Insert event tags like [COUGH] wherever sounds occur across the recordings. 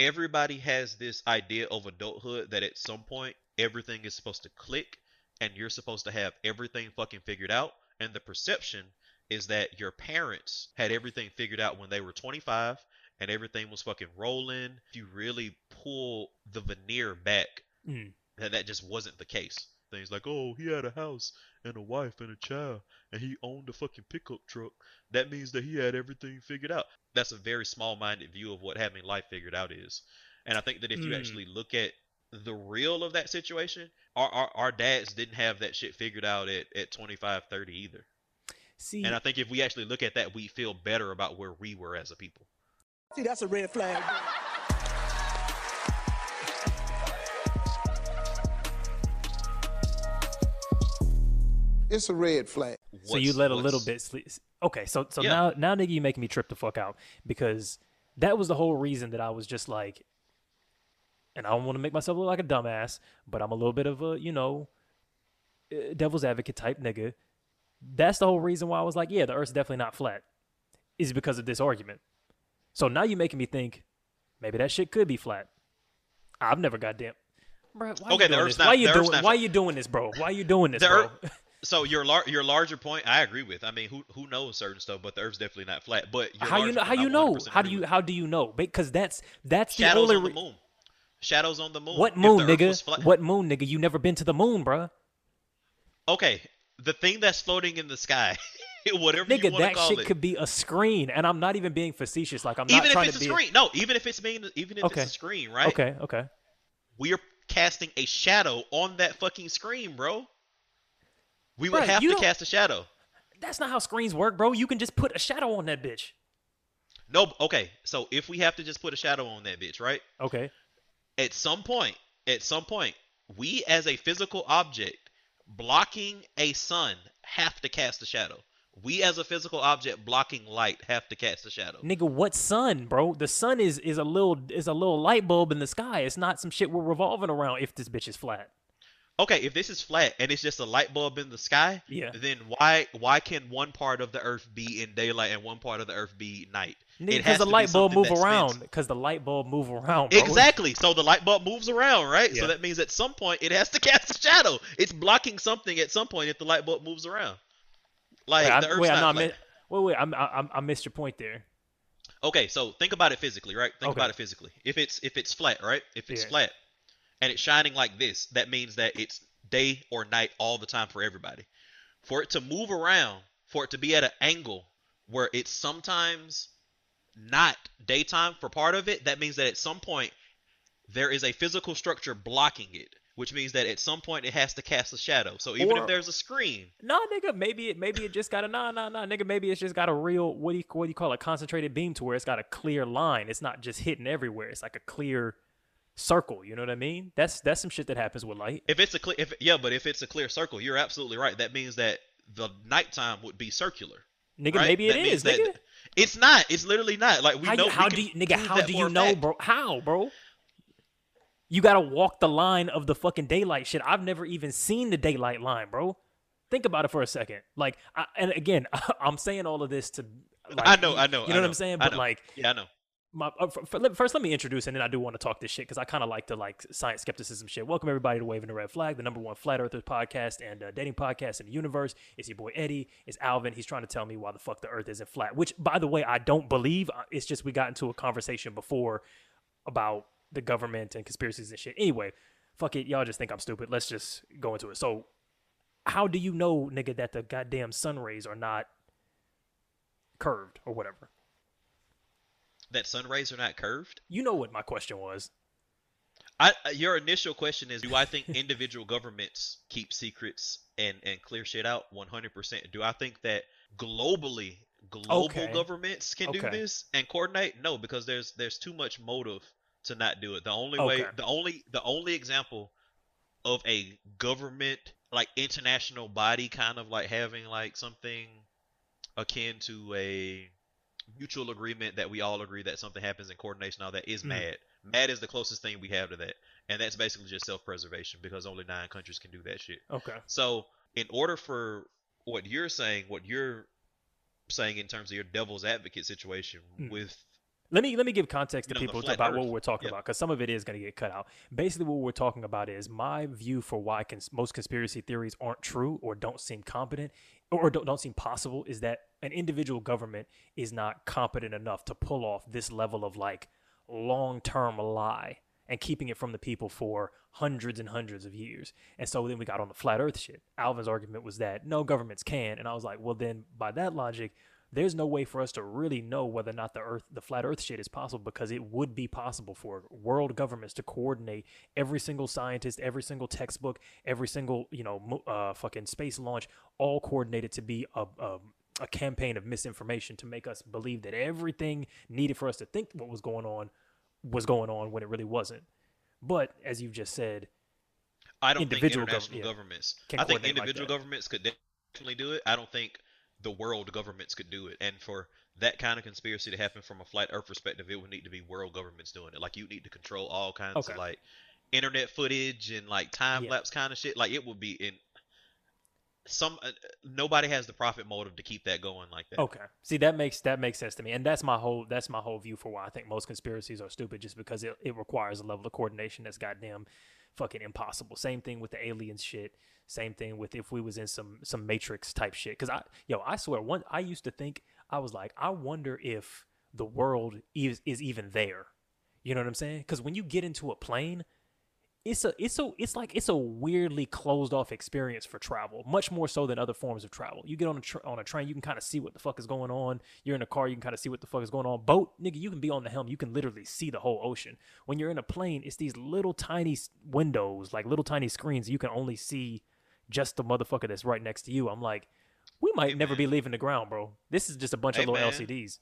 everybody has this idea of adulthood that at some point everything is supposed to click and you're supposed to have everything fucking figured out. And the perception is that your parents had everything figured out when they were 25 and everything was fucking rolling. If you really pull the veneer back, Mm. that that just wasn't the case. Things like, oh, he had a house and a wife and a child, and he owned a fucking pickup truck. That means that he had everything figured out. That's a very small-minded view of what having life figured out is. And I think that if you Mm. actually look at the real of that situation, our, our our dads didn't have that shit figured out at, at 25, 30 either. See, And I think if we actually look at that, we feel better about where we were as a people. See, that's a red flag. It's a red flag. so you let a little bit sleep. Okay, so so Yeah. now now nigga, you making me trip the fuck out because that was the whole reason that I was just like, and I don't want to make myself look like a dumbass, but I'm a little bit of a you know, uh, devil's advocate type nigga. That's the whole reason why I was like, yeah, the Earth's definitely not flat, is because of this argument. So now you making me think maybe that shit could be flat. I've never goddamn. Bro, why Okay, you the doing Earth's this? not- Why you the doing? Why flat. you doing this, bro? Why you doing this, The bro? Earth- [LAUGHS] So your lar- your larger point, I agree with. I mean, who who knows certain stuff, but the Earth's definitely not flat. But your how you know? How you know? How do you how do you know? Because that's that's the Shadows only on the moon? Shadows on the moon. what moon, the Earth was nigga? flat- What moon, nigga? You never been to the moon, bruh. Okay, the thing that's floating in the sky, [LAUGHS] whatever you Nigga, that shit it. could be a screen, and I'm not even being facetious. Like I'm not even if trying it's to a be. screen, no. Even if it's being, even if Okay. it's a screen, right? Okay, okay. We are casting a shadow on that fucking screen, bro. We would Bruh, have to cast a shadow. That's not how screens work, bro. You can just put a shadow on that bitch. No, okay. So if we have to just put a shadow on that bitch, right? Okay. at some point, at some point, we as a physical object blocking a sun have to cast a shadow. We as a physical object blocking light have to cast a shadow. Nigga, what sun, bro? The sun is is a little is a little light bulb in the sky. It's not some shit we're revolving around if this bitch is flat. Okay, if this is flat and it's just a light bulb in the sky, Yeah. then why why can one part of the earth be in daylight and one part of the earth be night? Nigga, has because the to be light bulb move around. Because the light bulb move around. Bro. Exactly. So the light bulb moves around, right? Yeah. So that means at some point it has to [LAUGHS] cast a shadow. It's blocking something at some point if the light bulb moves around. Like Wait, the Earth's wait, not no, I flat. mi- wait, wait. I'm, I, I missed your point there. Okay, so think about it physically, right? Think Okay. about it physically. If it's if it's flat, right? If it's Yeah. flat and it's shining like this, that means that it's day or night all the time for everybody. For it to move around, for it to be at an angle where it's sometimes not daytime for part of it, that means that at some point there is a physical structure blocking it, which means that at some point it has to cast a shadow. So even Or- if there's a screen, No, nigga, maybe it maybe it just got a nah nah nah nigga, maybe it's just got a real what do you what do you call a concentrated beam to where it's got a clear line. It's not just hitting everywhere. It's like a clear circle, you know what I mean? That's that's some shit that happens with light. If it's a clear, if yeah, but if it's a clear circle, you're absolutely right. That means that the nighttime would be circular. Nigga, right? maybe it That that- nigga. It's not. It's literally not. Like we how know. you, how we do you, nigga, how do you know, fact. bro? How, bro? You gotta walk the line of the fucking daylight shit. I've never even seen the daylight line, bro. Think about it for a second. Like, I, and again, [LAUGHS] I'm saying all of this to. Like, I know. I know. You know I what I'm saying? I But know. like, yeah, I know. My uh, first let me introduce and then I do want to talk this shit because I kind of like to like science skepticism shit. Welcome everybody to Waving the Red Flag, the number one flat earthers podcast and uh, dating podcast in the universe. It's your boy Eddy. It's Alvin. He's trying to tell me why the fuck the Earth isn't flat. Which, by the way, I don't believe. Uh, It's just we got into a conversation before about the government and conspiracies and shit. Anyway, fuck it. Y'all just think I'm stupid. Let's just go into it. So, how do you know, nigga, that the goddamn sun rays are not curved or whatever? That sun rays are not curved. You know what my question was. I, uh, your initial question is, do I think [LAUGHS] individual governments keep secrets and and clear shit out? One hundred percent. Do I think that globally, global Okay. governments can do this and coordinate? No, because there's there's too much motive to not do it. The only way, the only the only example of a government like international body kind of like having like something akin to a mutual agreement that we all agree that something happens in coordination all that is Mhm. mad mad is the closest thing we have to that and that's basically just self-preservation because only nine countries can do that shit Okay. so in order for what you're saying what you're saying in terms of your devil's advocate situation Mm. with Let me let me give context to You know, people about what we're talking Yeah. about because some of it is going to get cut out. Basically, what we're talking about is my view for why cons- most conspiracy theories aren't true or don't seem competent or don't, don't seem possible is that an individual government is not competent enough to pull off this level of like long term lie and keeping it from the people for hundreds and hundreds of years. And so then we got on the flat earth shit. Alvin's argument was that no governments can. And I was like, well, then by that logic, there's no way for us to really know whether or not the earth the flat earth shit is possible because it would be possible for world governments to coordinate every single scientist every single textbook every single you know uh, fucking space launch all coordinated to be a, a a campaign of misinformation to make us believe that everything needed for us to think what was going on was going on when it really wasn't but as you've just said I don't think Individual gov- international yeah, governments. can I think coordinate like individual governments could definitely do it. I don't think the world governments could do it. And for that kind of conspiracy to happen from a flat Earth perspective, it would need to be world governments doing it. Like you need to control all kinds Okay. of like internet footage and like time Yeah. lapse kind of shit. Like it would be in some. Uh, nobody has the profit motive to keep that going like that. Okay. See, that makes that makes sense to me, and that's my whole that's my whole view for why I think most conspiracies are stupid, just because it, it requires a level of coordination that's goddamn fucking impossible. Same thing with the aliens shit. Same thing with if we was in some some Matrix type shit. Because I yo, I swear, one I used to think I was like, I wonder if the world is is even there. You know what I'm saying? Because when you get into a plane, it's a it's a it's like it's a weirdly closed off experience for travel, much more so than other forms of travel. You get on a tr- on a train, you can kind of see what the fuck is going on. You're in a car, you can kind of see what the fuck is going on. Boat, nigga, you can be on the helm, you can literally see the whole ocean. When you're in a plane, it's these little tiny windows, like little tiny screens. You can only see just the motherfucker that's right next to you. I'm like, we might Hey, never man. be leaving the ground, bro. This is just a bunch Hey, of little man. LCDs.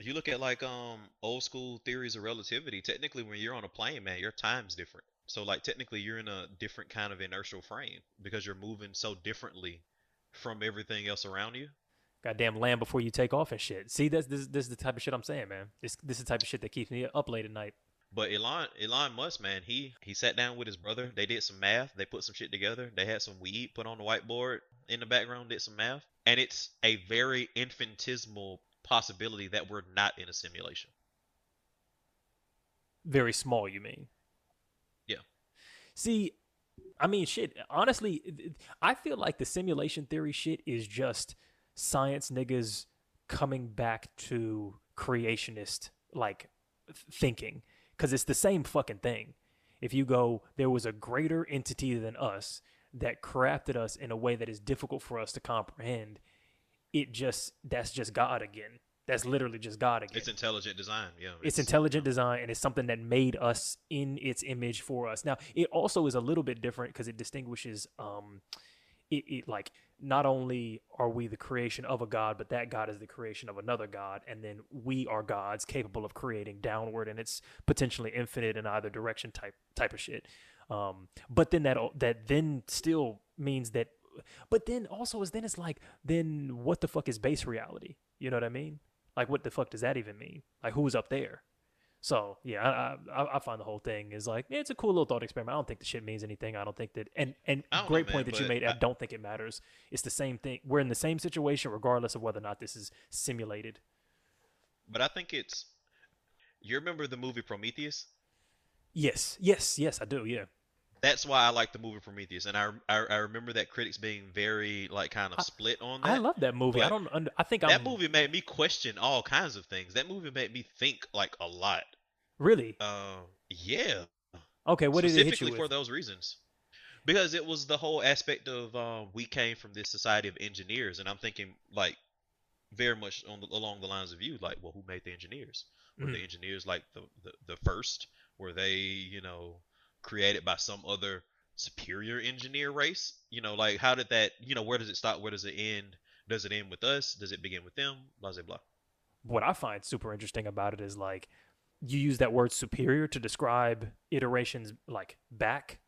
If you look at like um old school theories of relativity, technically when you're on a plane, man, your time's different. So like technically you're in a different kind of inertial frame because you're moving so differently from everything else around you. Goddamn land before you take off and shit. See, that's this, this is the type of shit I'm saying, man. This this is the type of shit that keeps me up late at night. But Elon Elon Musk, man, he he sat down with his brother. They did some math. They put some shit together. They had some weed put on the whiteboard in the background. Did some math, and it's a very infinitesimal possibility that we're not in a simulation. Very small, you mean? See, I mean, shit. Honestly, I feel like the simulation theory shit is just science niggas coming back to creationist like thinking because it's the same fucking thing. If you go, there was a greater entity than us that crafted us in a way that is difficult for us to comprehend. It just that's just God again. That's literally just God again. It's intelligent design. Yeah. It's intelligent design and it's something that made us in its image for us. Now, it also is a little bit different because it distinguishes um it, it like not only are we the creation of a god, but that god is the creation of another god, and then we are gods capable of creating downward and it's potentially infinite in either direction type type of shit. Um, but then that that then still means that but then also is then it's like then what the fuck is base reality? You know what I mean? Like what the fuck does that even mean? Like who's up there? So yeah, I, I I find the whole thing is like yeah, it's a cool little thought experiment. I don't think the shit means anything. I don't think that and and don't know, great man, point that you made. I I- don't think it matters. It's the same thing. We're in the same situation regardless of whether or not this is simulated. But I think it's. You remember the movie Prometheus? Yes, yes, yes, I do. Yeah, That's why I like the movie Prometheus, and I I, I remember that critics being very like kind of I- split on that. I love that movie. I don't. Under, I think that I'm movie made me question all kinds of things. That movie made me think like a lot. really Uh, yeah. okay. What did it hit specifically you for those reasons because it was the whole aspect of um, we came from this society of engineers and i'm thinking like very much on the, along the lines of you like well who made the engineers were the Mhm. engineers like the, the the first were they you know created by some other superior engineer race? You know like how did that you know where does it stop? where does it end? Does it end with us? Does it begin with them? Blah blah blah. What I find super interesting about it is like you use that word superior to describe iterations like back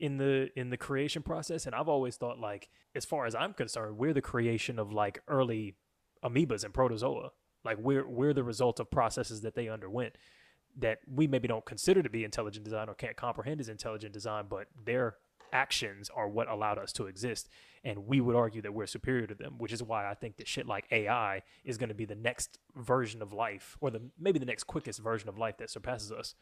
in the in the creation process. And I've always thought like as far as I'm concerned we're the creation of like early amoebas and protozoa. Like we're we're the result of processes that they underwent that we maybe don't consider to be intelligent design or can't comprehend as intelligent design but their actions are what allowed us to exist and we would argue that we're superior to them, which is why I think that shit like AI is going to be the next version of life, or the maybe the next quickest version of life that surpasses us.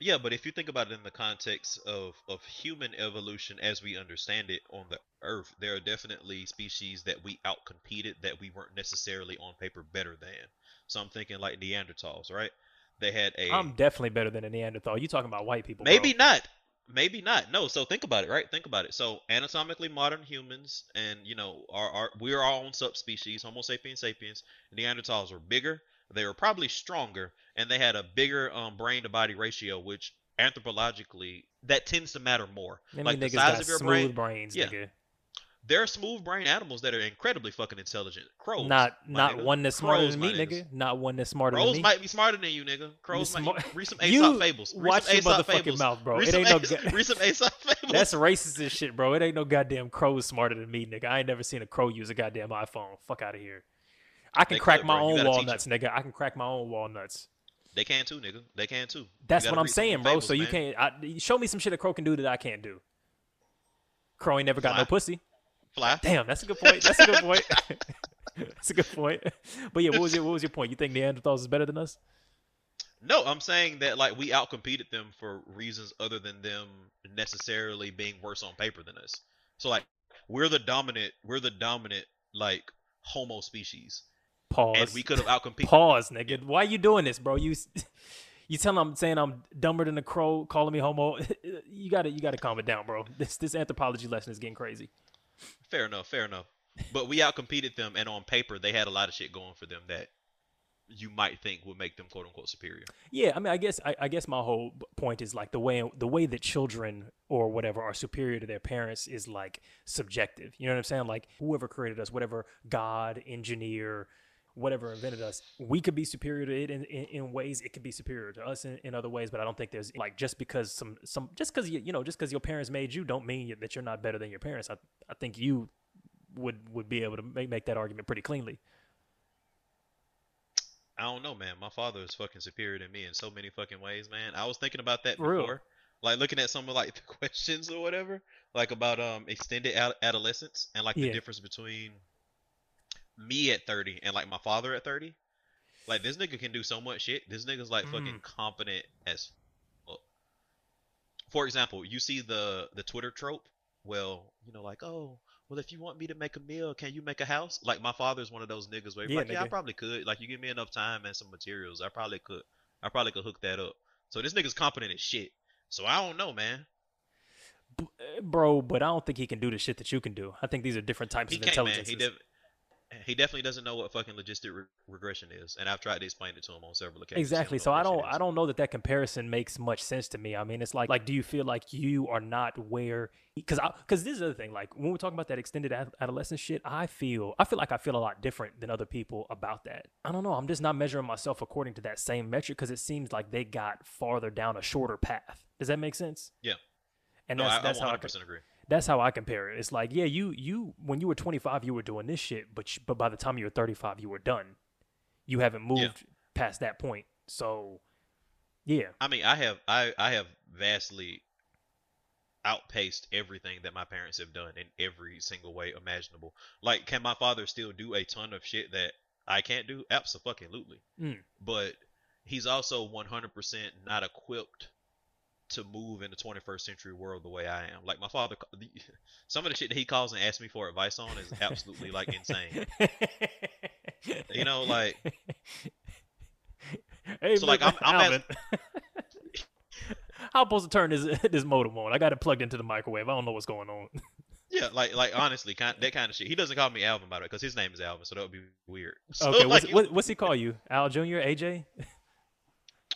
Yeah, but if you think about it in the context of, of human evolution as we understand it on the earth, there are definitely species that we outcompeted that we weren't necessarily on paper better than. So I'm thinking like Neanderthals, right? They had a I'm definitely better than a Neanderthal. You talking about white people? maybe bro. not. Maybe not. No, so think about it, right? Think about it. So anatomically modern humans and you know, our, our we're our own subspecies, Homo sapiens sapiens. Neanderthals were bigger, they were probably stronger, and they had a bigger um, brain to body ratio, which anthropologically that tends to matter more. Them like the size of your brain. brains, yeah. nigga. There are smooth brain animals that are incredibly fucking intelligent. Crows. Not not nigga. one that's smarter Crows, than me, nigga. Not one that's smarter than me. Crows might be smarter than you, nigga. Crows might smart- read some You Aesop fables. Read watch your motherfucking fables. mouth, bro. Read It ain't no [LAUGHS] Aesop- read some Aesop fables. That's racist as shit, bro. It ain't no goddamn crow smarter than me, nigga. I ain't never seen a crow use a goddamn iPhone. Fuck out of here. I can They crack could, my bro. Own walnuts, nigga. I can crack my own walnuts. They can too, nigga. They can too. You what I'm saying, bro. fables, so you man. can't I, show me some shit a crow can do that I can't do. Crow ain't never got no pussy. Fly. Damn, that's a good point. That's a good point. [LAUGHS] that's a good point. But yeah, what was your what was your point? You think Neanderthals is better than us? No, I'm saying that like we outcompeted them for reasons other than them necessarily being worse on paper than us. So like we're the dominant, we're the dominant like Homo species, Pause. and we could have outcompeted. [LAUGHS] Pause, nigga. Why you doing this, bro? You [LAUGHS] you telling I'm saying I'm dumber than a crow, calling me homo. you gotta you gotta calm it down, bro. This this anthropology lesson is getting crazy. Fair enough, fair enough. But we outcompeted them, and on paper they had a lot of shit going for them that you might think would make them quote unquote superior. Yeah, I mean, I guess I, I guess my whole point is like the way the way that children or whatever are superior to their parents is like subjective. You know what I'm saying? Like whoever created us, whatever God, engineer, whatever invented us, we could be superior to it in, in, in ways. It could be superior to us in, in other ways. But I don't think there's like just because some some just because you you know just because your parents made you don't mean that you're not better than your parents. I I think you would would be able to make make that argument pretty cleanly. I don't know, man. My father is fucking superior to me in so many fucking ways, man. I was thinking about that For real? before, like looking at some of like [LAUGHS] the questions or whatever, like about um extended ad- adolescence and like Yeah. the difference between me at 30 and like my father at 30. Like this nigga can do so much shit. This nigga's like Mm. fucking competent as fuck. For example, you see the the Twitter trope. Well, you know, like oh, well, if you want me to make a meal, can you make a house? Like my father's one of those niggas where he's Yeah, like, yeah, I probably could. Like you give me enough time and some materials, I probably could. I probably could hook that up. So this nigga's competent as shit. So I don't know, man. B- uh, Bro, but I don't think he can do the shit that you can do. I think these are different types He of intelligence. He definitely doesn't know what fucking logistic re- regression is, and I've tried to explain it to him on several occasions. Exactly. So I don't I don't know that that comparison makes much sense to me. I mean, it's like like do you feel like you are not where I cuz this is the other thing like when we're talking about that extended ad- adolescence shit, I feel I feel like I feel a lot different than other people about that. I don't know, I'm just not measuring myself according to that same metric cuz it seems like they got farther down a shorter path. Does that make sense? Yeah. And No, that's I, that's I how I 100% can, agree. That's how I compare it. It's like, yeah, you you when you were 25, you were doing this shit, but sh- but by the time you were 35, you were done. You haven't moved past that point. So, yeah, I mean, I have I I have vastly outpaced everything that my parents have done in every single way imaginable. Like, can my father still do a ton of shit that I can't do? Absolutely. Mm. But he's also 100% not equipped to move in the 21st century world the way I am. Like my father, the- [LAUGHS] some of the shit that he calls and asks me for advice on is absolutely like insane. [LAUGHS] You know, like hey, So, like, I'm- I'm Alvin. [LAUGHS] How I'm supposed to turn this this modem on? I got it plugged into the microwave. I don't know what's going on. Yeah, like like honestly, kind that kind of shit. He doesn't call me Alvin by the way, because his name is Alvin, so that would be weird. So, okay, what's, like, what's he call you? Al Jr., AJ?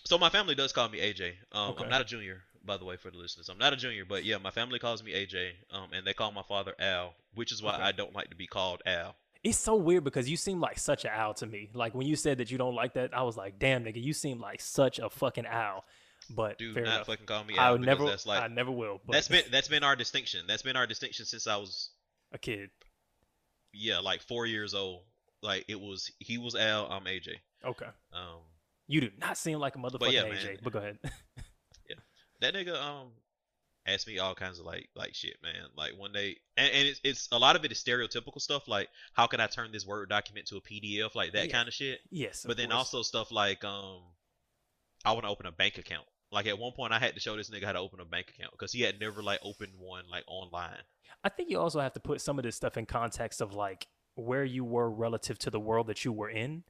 So my family does call me AJ. Um, Okay. I'm not a junior, by the way, for the listeners. I'm not a junior, but yeah, my family calls me AJ. Um, and they call my father Al, which is why Okay. I don't like to be called Al. It's so weird because you seem like such an owl to me. Like when you said that you don't like that, I was like, damn, nigga, you seem like such a fucking owl. But Do not enough. fucking call me I Al would never, that's like I never will. But that's been [LAUGHS] that's been our distinction. That's been our distinction since I was a kid. yeah like four years old. Like it was he was Al, I'm AJ. Okay. Um, You do not seem like a motherfucking yeah, AJ. man. But go ahead. [LAUGHS] yeah, that nigga um asked me all kinds of like like shit, man. Like one day, and, and it's it's a lot of it is stereotypical stuff. Like how can I turn this word document to a PDF, like that Yeah. kind of shit. Yes, of But then course. also stuff like um, I want to open a bank account. Like at one point, I had to show this nigga how to open a bank account because he had never like opened one like online. I think you also have to put some of this stuff in context of like where you were relative to the world that you were in,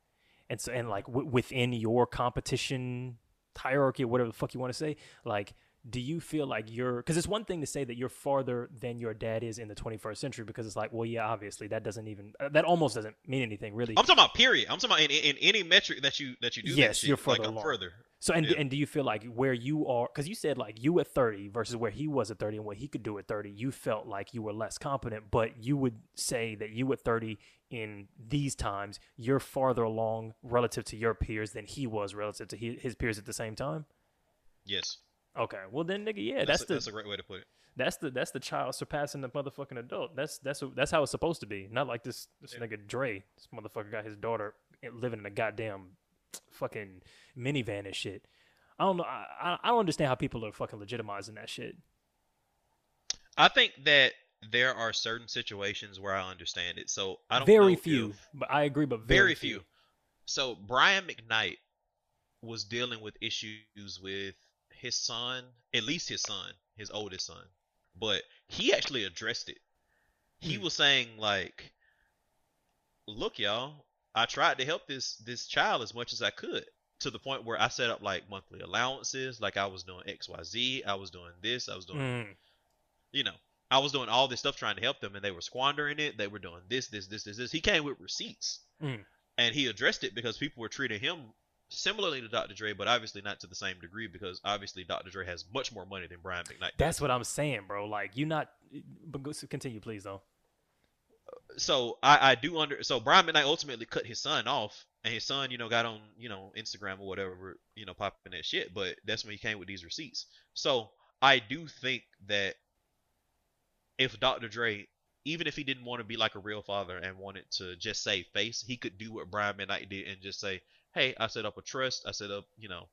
and so and like w- within your competition hierarchy, or whatever the fuck you want to say. Like, do you feel like you're? Because it's one thing to say that you're farther than your dad is in the 21st century, because it's like, well, yeah, obviously that doesn't even uh, that almost doesn't mean anything really. I'm talking about period. I'm talking about in, in, in any metric that you that you do. Yes, shit, you're like, further I'm further. So and Yeah. and do you feel like where you are because you said like you at 30 versus where he was at 30 and what he could do at 30 you felt like you were less competent but you would say that you at 30 in these times you're farther along relative to your peers than he was relative to his peers at the same time Yes, okay well then nigga yeah that's that's, a, the that's a great way to put it. that's the that's the child surpassing the motherfucking adult that's that's that's how it's supposed to be not like this this Yeah. nigga Dre this motherfucker got his daughter living in a goddamn fucking minivan and shit I don't know. I, I don't understand how people are fucking legitimizing that shit. I think that there are certain situations where I understand it. So I don't very know few, if- but I agree. But very, very few. So Brian McKnight was dealing with issues with his son, at least his son, his oldest son. But he actually addressed it. He Hmm. was saying like, "Look, y'all, I tried to help this this child as much as I could." To the point where I set up like monthly allowances, like I was doing X, Y, Z. I was doing this. I was doing Mm, you know, I was doing all this stuff trying to help them, and they were squandering it. They were doing this, this, this, this, this. He came with receipts, Mm. and he addressed it because people were treating him similarly to Dr. Dre, but obviously not to the same degree because obviously Dr. Dre has much more money than Brian McKnight. that's what I'm saying, bro. Like you not. But continue, please, though. so I, I do under so Brian McKnight ultimately cut his son off, and his son, you know, got on you know Instagram or whatever, you know, popping that shit. But that's when he came with these receipts. So I do think that if Dr. Dre, even if he didn't want to be like a real father and wanted to just save face, he could do what Brian McKnight did and just say, "Hey, I set up a trust. I set up, you know,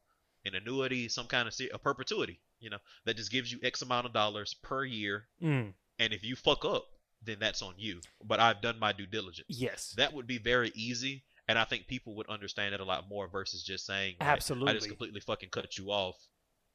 an annuity, some kind of se- a perpetuity, you know, that just gives you X amount of dollars per year, Mm, and if you fuck up." Then that's on you. But I've done my due diligence yes, that would be very easy and i think people would understand it a lot more versus just saying like, i Absolutely. just completely fucking cut you off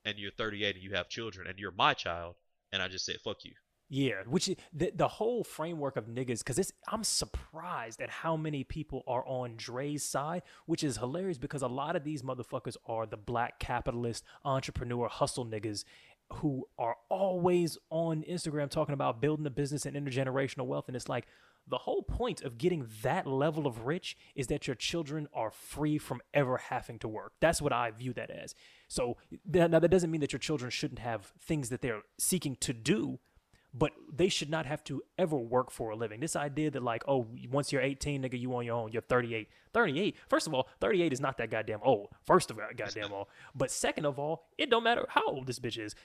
and you're 38 and you have children and you're my child and i just said fuck you yeah. Which the the whole framework of niggas, because it's I'm surprised at how many people are on Dre's side, which is hilarious because a lot of these motherfuckers are the black capitalist entrepreneur hustle niggas who are always on Instagram talking about building a business and intergenerational wealth. And it's like the whole point of getting that level of rich is that your children are free from ever having to work. That's what I view that as. So now that doesn't mean that your children shouldn't have things that they're seeking to do, but they should not have to ever work for a living. This idea that like, oh, once you're 18, nigga, you on your own. You're 38. 38. First of all, 38 is not that goddamn old. First of all, goddamn all. But second of all, it don't matter how old this bitch is.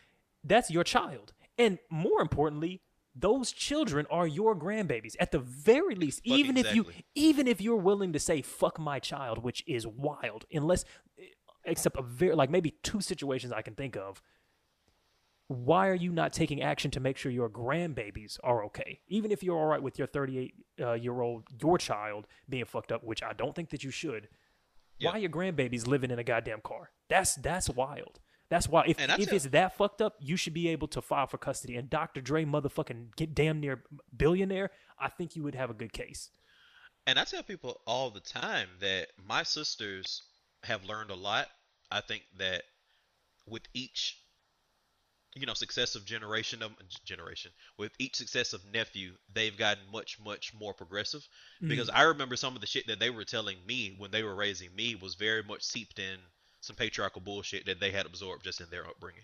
That's your child. And more importantly, those children are your grandbabies. At the very least, Fuck even if you even if you're willing to say fuck my child, which is wild, unless eh, except a very like maybe two situations I can think of why are you not taking action to make sure your grandbabies are okay? Even if you're all right with your 38 uh, year old, your child being fucked up, which I don't think that you should. Yeah. Why are your grandbabies living in a goddamn car? That's that's wild. That's why if, I if tell- it's that fucked up, you should be able to file for custody. And Dr. Dre, motherfucking get damn near billionaire, I think you would have a good case. and i tell people all the time that my sisters have learned a lot i think that with each you know successive generation of generation with each successive nephew they've gotten much much more progressive. Because mm. i remember some of the shit that they were telling me when they were raising me was very much seeped in some patriarchal bullshit that they had absorbed just in their upbringing.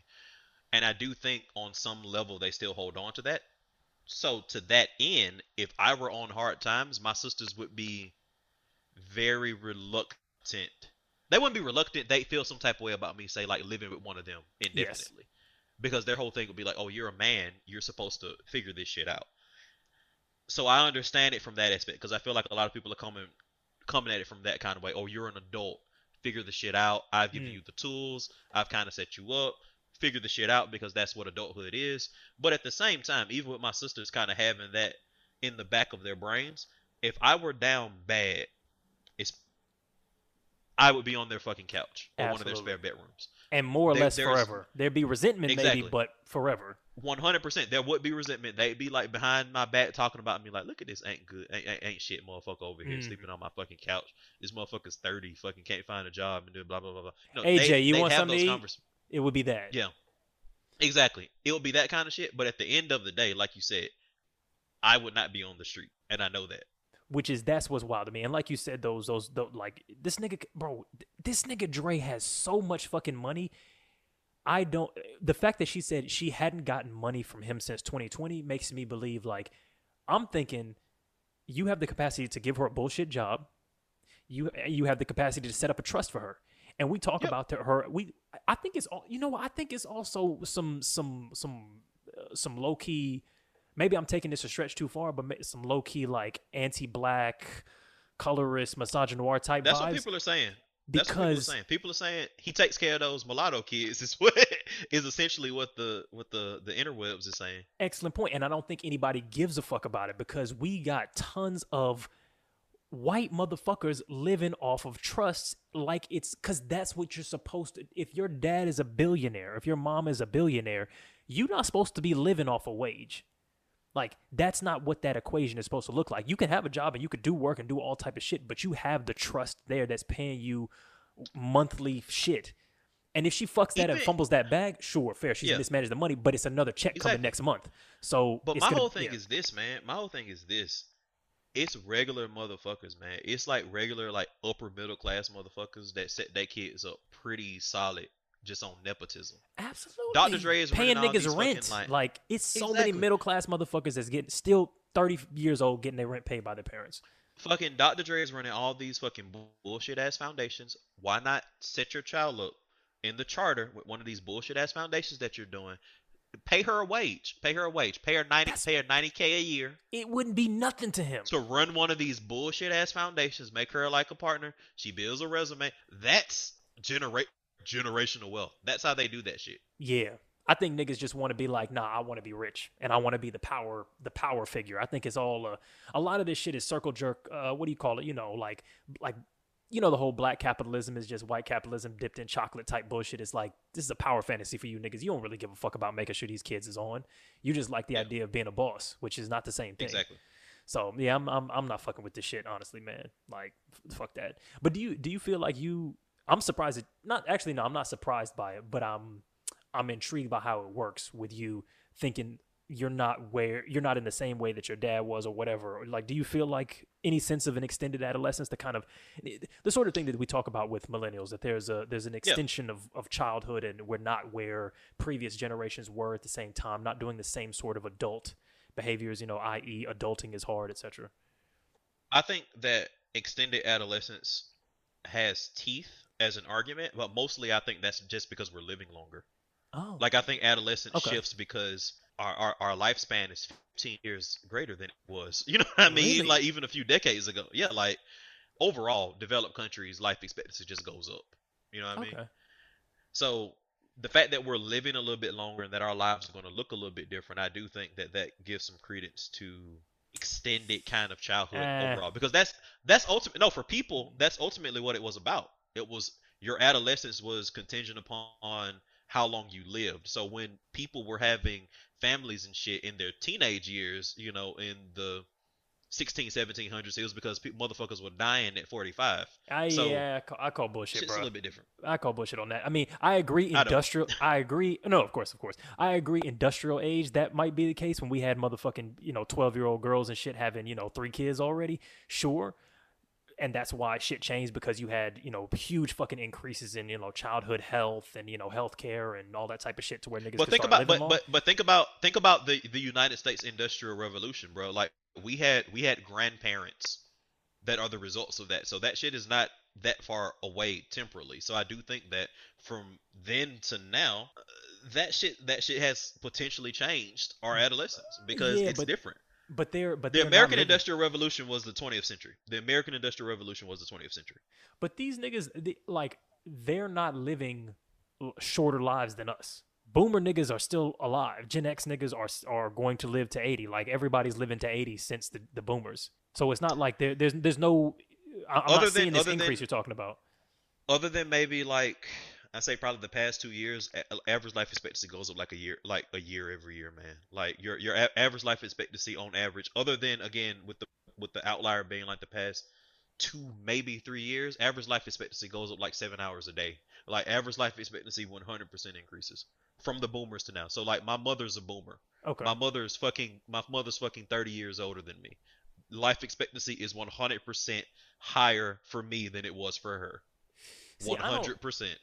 And i do think on some level they still hold on to that. So to that end if i were on hard times my sisters would be very reluctant. They wouldn't be reluctant. They feel some type of way about me say like living with one of them indefinitely because their whole thing would be like, "Oh, you're a man. You're supposed to figure this shit out." So I understand it from that aspect because I feel like a lot of people are coming coming at it from that kind of way. Oh, you're an adult. Figure the shit out. I've given Mm. you the tools. I've kind of set you up. figure the shit out because that's what adulthood is. But at the same time, even with my sisters kind of having that in the back of their brains, if I were down bad, it's I would be on their fucking couch or one of their spare bedrooms. And more or There- less forever. There'd be resentment Exactly. maybe, but forever. One hundred percent, there would be resentment. They'd be like behind my back talking about me, like, "Look at this ain't good, ain't, ain't, ain't shit, motherfucker over here Mhm. sleeping on my fucking couch. This motherfucker's thirty, fucking can't find a job and doing blah blah blah blah." Know, AJ, they, you they want have something those to eat? convers- It would be that. Yeah, exactly. It would be that kind of shit. But at the end of the day, like you said, I would not be on the street, and I know that. Which is that's what's wild to me. And like you said, those those, those like this nigga, bro, this nigga Dre has so much fucking money. I don't. The fact that she said she hadn't gotten money from him since 2020 makes me believe like I'm thinking you have the capacity to give her a bullshit job. You you have the capacity to set up a trust for her. And we talk Yep. about the, her. We I think it's all you know. I think it's also some some some uh, some low key. Maybe I'm taking this a stretch too far, but some low key like anti-black, colorist, misogynoir type That's vibes. what people are saying. That's what people are because saying. People are saying he takes care of those mulatto kids. Is [LAUGHS] what is essentially what the what the the interwebs is saying. excellent point, and I don't think anybody gives a fuck about it because we got tons of white motherfuckers living off of trusts like it's because that's what you're supposed to if your dad is a billionaire if your mom is a billionaire you're not supposed to be living off a wage like that's not what that equation is supposed to look like you can have a job and you could do work and do all type of shit but you have the trust there that's paying you monthly shit and if she fucks that and fumbles that bag sure fair she's Yeah. mismanaged the money but it's another check coming next month so But my gonna- whole thing yeah. is this, man. My whole thing is this. It's regular motherfuckers, man. It's like regular, like upper middle class motherfuckers that set their kids up pretty solid just on nepotism. Absolutely. Dr. Dre is paying running all nings these rent. like- like it's so many middle class motherfuckers that's getting still 30 years old getting their rent paid by their parents. Fucking Dr. Dre is running all these fucking bullshit ass foundations. Why not set your child up in the charter with one of these bullshit ass foundations that you're doing? Pay her a wage. Pay her a wage. Pay her ninety. That's- Pay her ninety k a year It wouldn't be nothing to him. to run one of these bullshit ass foundations. Make her like a partner. She builds a resume. That's generate generational wealth. That's how they do that shit. Yeah. I think niggas just want to be like, nah, I want to be rich and I want to be the power, the power figure. I think it's all uh, a lot of this shit is circle jerk. Uh, what do you call it? You know, like, like, you know, the whole black capitalism is just white capitalism dipped in chocolate type bullshit. It's like this is a power fantasy for you niggas. You don't really give a fuck about making sure these kids is on. You just like the Yeah. idea of being a boss, which is not the same thing. Exactly. So yeah, I'm I'm I'm not fucking with this shit, honestly, man. Like fuck that. But do you do you feel like you? I'm surprised. It, not actually, no, I'm not surprised by it, but I'm I'm intrigued by how it works with you thinking you're not where you're not in the same way that your dad was or whatever. Or, Like, do you feel like any sense of an extended adolescence, the kind of the sort of thing that we talk about with millennials, that there's a there's an extension of, of childhood and we're not where previous generations were at the same time, not doing the same sort of adult behaviors, you know, i.e., adulting is hard, etc. I think that extended adolescence has teeth as an argument, but mostly I think that's just because we're living longer. Oh, Like I think adolescence Okay. shifts because our, our our lifespan is 15 years greater than it was. [LAUGHS] You know what I mean? Really? Like even a few decades ago. Yeah, like overall developed countries life expectancy just goes up. You know what I mean? okay. So the fact that we're living a little bit longer and that our lives are going to look a little bit different, I do think that that gives some credence to extended kind of childhood Eh. overall because that's that's ultimate no for people that's ultimately what it was about. It was your adolescence was contingent upon how long you lived. So when people were having families and shit in their teenage years, you know, in the 16 1700s, it was because people, motherfuckers were dying at 45. I So, yeah, I call, I call bullshit, Shit's a little bit different. I call bullshit on that. I mean, I agree. I. Industrial. [LAUGHS] I, agree. No, of course, of course. I agree. Industrial age. That might be the case when we had motherfucking you know twelve year old girls and shit having you know three kids already. Sure. And that's why shit changed because you had you know huge fucking increases in you know childhood health and you know healthcare and all that type of shit to where niggas. But think about but, but but think about think about the the United States Industrial Revolution, bro. Like we had we had grandparents that are the results of that. So that shit is not that far away temporally. So I do think that from then to now, uh, that shit that shit has potentially changed our adolescence because Yeah, it's but different. But they're but The they're American Industrial Revolution was the 20th century. The American Industrial Revolution was the 20th century. But these niggas, they, like, they're not living shorter lives than us. boomer niggas are still alive. Gen X niggas are are going to live to 80. Like everybody's living to 80 since the, the boomers. So it's not like there, there's there's no I'm Other not than- seeing this other than- increase you're talking about. other than maybe like I say probably the past two years, average life expectancy goes up like a year, like a year every year, man. Like your your a- average life expectancy on average, other than again with the with the outlier being like the past two maybe three years, average life expectancy goes up like seven hours a day. Like average life expectancy 100% increases from the boomers to now. So like my mother's a boomer. Okay. My mother's fucking my mother's fucking 30 years older than me. Life expectancy is 100% higher for me than it was for her. See, I don't- hundred percent.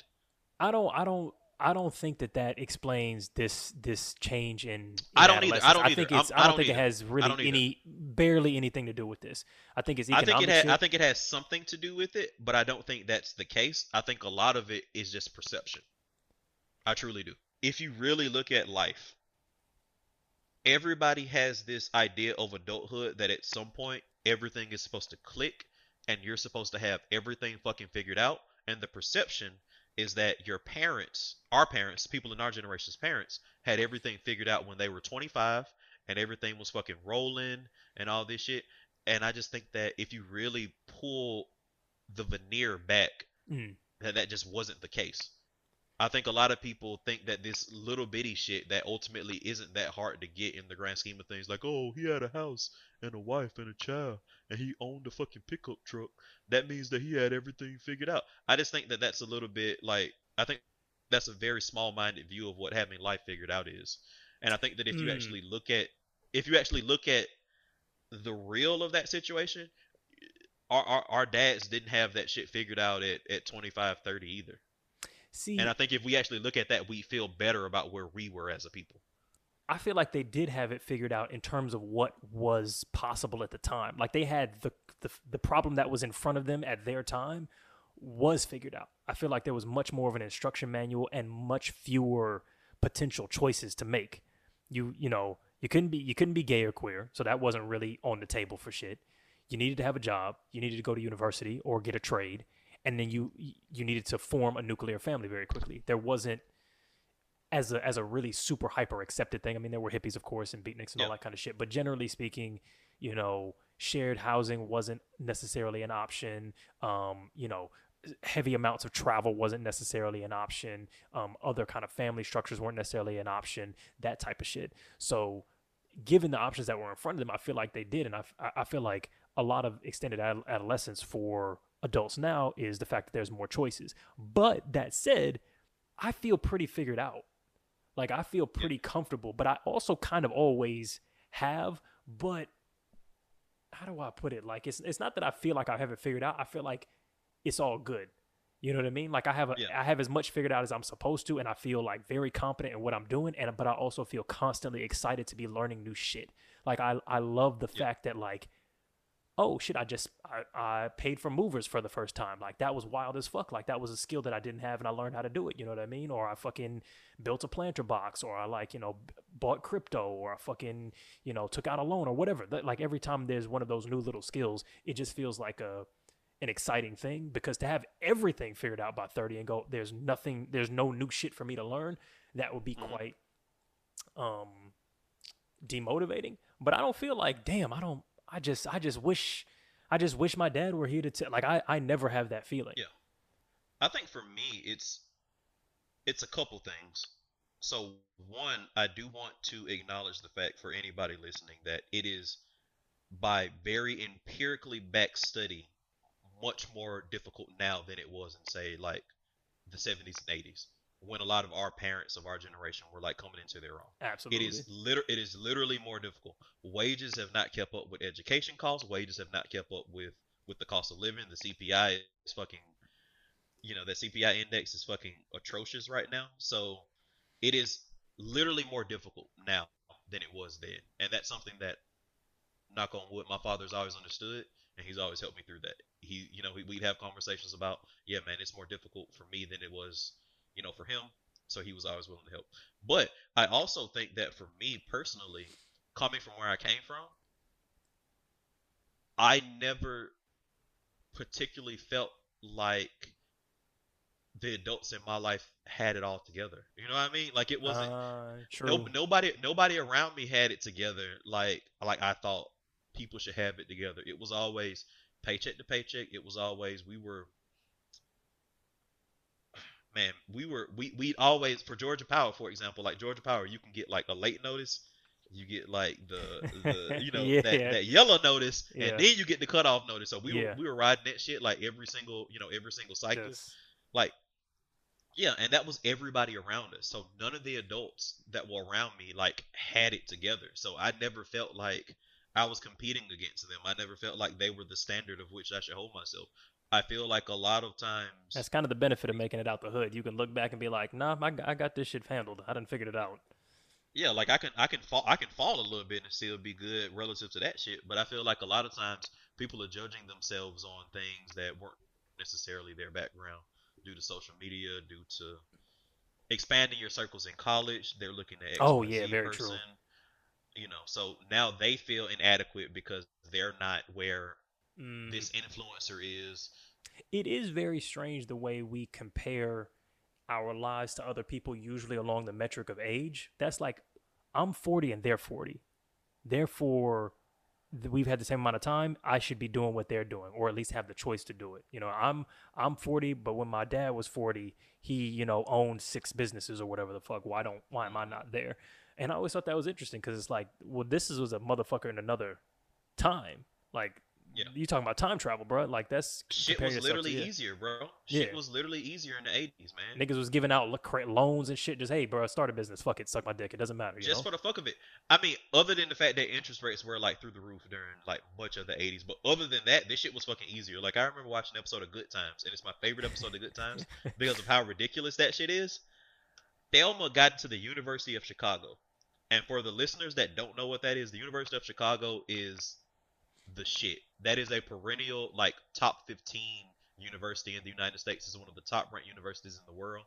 I don't I don't I don't think that that explains this this change in. in I don't either. I don't either. think I'm- it's. I I don't don't think it has really any barely anything to do with this. I think it's I think it. Ha- shit. I think it has something to do with it, but I don't think that's the case. I think a lot of it is just perception. I truly do. If you really look at life, everybody has this idea of adulthood that at some point everything is supposed to click and you're supposed to have everything fucking figured out. And the perception is that your parents, our parents, people in our generation's parents, had everything figured out when they were 25 and everything was fucking rolling and all this shit. And I just think that if you really pull the veneer back, Mm. that that just wasn't the case. I think a lot of people think that this little bitty shit that ultimately isn't that hard to get in the grand scheme of things, like, oh, he had a house and a wife and a child and he owned a fucking pickup truck. That means that he had everything figured out. I just think that that's a little bit like, I think that's a very small minded view of what having life figured out is. And I think that if you Mm. actually look at, if you actually look at the real of that situation, our, our, our dads didn't have that shit figured out at, at 25, 30 either. See, And I think if we actually look at that, we feel better about where we were as a people. I feel like they did have it figured out in terms of what was possible at the time. Like they had the the, the problem that was in front of them at their time was figured out. I feel like there was much more of an instruction manual and much fewer potential choices to make. You you know, you couldn't be you couldn't be gay or queer, so that wasn't really on the table for shit. You needed to have a job, you needed to go to university or get a trade, and then you you needed to form a nuclear family very quickly. There wasn't as a as a really super hyper accepted thing. I mean, there were hippies, of course, and beatniks and all that kind of shit. But generally speaking, you know, shared housing wasn't necessarily an option. Um, you know, heavy amounts of travel wasn't necessarily an option. Um, other kind of family structures weren't necessarily an option. That type of shit. So, given the options that were in front of them, I feel like they did, and I I feel like a lot of extended ad- adolescence for adults now is the fact that there's more choices. But that said, I feel pretty figured out. Like I feel pretty comfortable, but I also kind of always have. But how do I put it? Like it's it's not that I feel like I haven't figured out. I feel like it's all good. You know what I mean? Like I have a, Yeah. I have as much figured out as I'm supposed to, and I feel like very competent in what I'm doing. And but I also feel constantly excited to be learning new shit. Like I I love the Yeah. fact that like oh shit, I just I, I paid for movers for the first time. Like that was wild as fuck. Like that was a skill that I didn't have and I learned how to do it. You know what I mean? Or I fucking built a planter box or I like, you know, bought crypto or I fucking, you know, took out a loan or whatever. Like every time there's one of those new little skills, it just feels like a an exciting thing because to have everything figured out by 30 and go there's nothing there's no new shit for me to learn, that would be Mhm. quite um demotivating. But I don't feel like, damn, I don't. I just, I just wish, I just wish my dad were here to tell. Like, I, I never have that feeling. Yeah. I think for me, it's it's a couple things. So one, I do want to acknowledge the fact for anybody listening that it is by very empirically back study much more difficult now than it was in say like the 70s and 80s when a lot of our parents of our generation were like coming into their own. Absolutely. It is liter- it is literally more difficult. Wages have not kept up with education costs. Wages have not kept up with with the cost of living. The CPI is fucking you know, the CPI index is fucking atrocious right now. So it is literally more difficult now than it was then. And that's something that knock on wood, my father's always understood and he's always helped me through that. He you know, we, we'd have conversations about, yeah, man, it's more difficult for me than it was, you know, for him. So he was always willing to help. But I also think that for me personally, coming from where I came from, I never particularly felt like the adults in my life had it all together. You know what I mean? Like it wasn't Uh, true. no, nobody nobody around me had it together like like I thought people should have it together. It was always paycheck to paycheck. It was always we were man, we were we we always for Georgia Power, for example, like Georgia Power, you can get like a late notice, you get like the the you [LAUGHS] know Yeah. that, that yellow notice, Yeah. and then you get the cutoff notice. So we Yeah. were we were riding that shit like every single you know every single cycle. Just- Like, yeah, and that was everybody around us. So none of the adults that were around me like had it together. So I never felt like I was competing against them. I never felt like they were the standard of which I should hold myself. I feel like a lot of times, That's kind of the benefit of making it out the hood. You can look back and be like, "Nah, I, got- I got this shit handled. I didn't figure it out." yeah, like I can I can fall I can fall a little bit and still be good relative to that shit. But I feel like a lot of times people are judging themselves on things that weren't necessarily their background due to social media, due to expanding your circles in college. They're looking at oh, X, Oh, yeah, Z very true. You know, so now they feel inadequate because they're not where Mm. this influencer is. it is very strange the way we compare our lives to other people usually along the metric of age. That's like i'm 40 and they're 40 therefore we've had the same amount of time. I should be doing what they're doing or at least have the choice to do it. You know i'm i'm 40 but when my dad was 40 he you know owned six businesses or whatever the fuck. Why don't why am i not there? And i always thought that was interesting because it's like well this is, was a motherfucker in another time. Like Yeah. you talking about time travel bro like that's Shit was yourself to- literally yeah. easier, bro. Shit Yeah. was literally easier in the 80s, man. Niggas was giving out loans and shit. Just hey, bro, start a business. Fuck it, suck my dick. It doesn't matter. You just know? for the fuck of it. I mean, other than the fact that interest rates were like through the roof during like much of the 80s, but other than that, this shit was fucking easier. Like I remember watching an episode of Good Times, and it's my favorite episode of Good Times [LAUGHS] because of how ridiculous that shit is. Thelma got into the University of Chicago, and for the listeners that don't know what that is, the University of Chicago is the shit. That is a perennial like top 15 university in the United States. It's one of the top ranked universities in the world.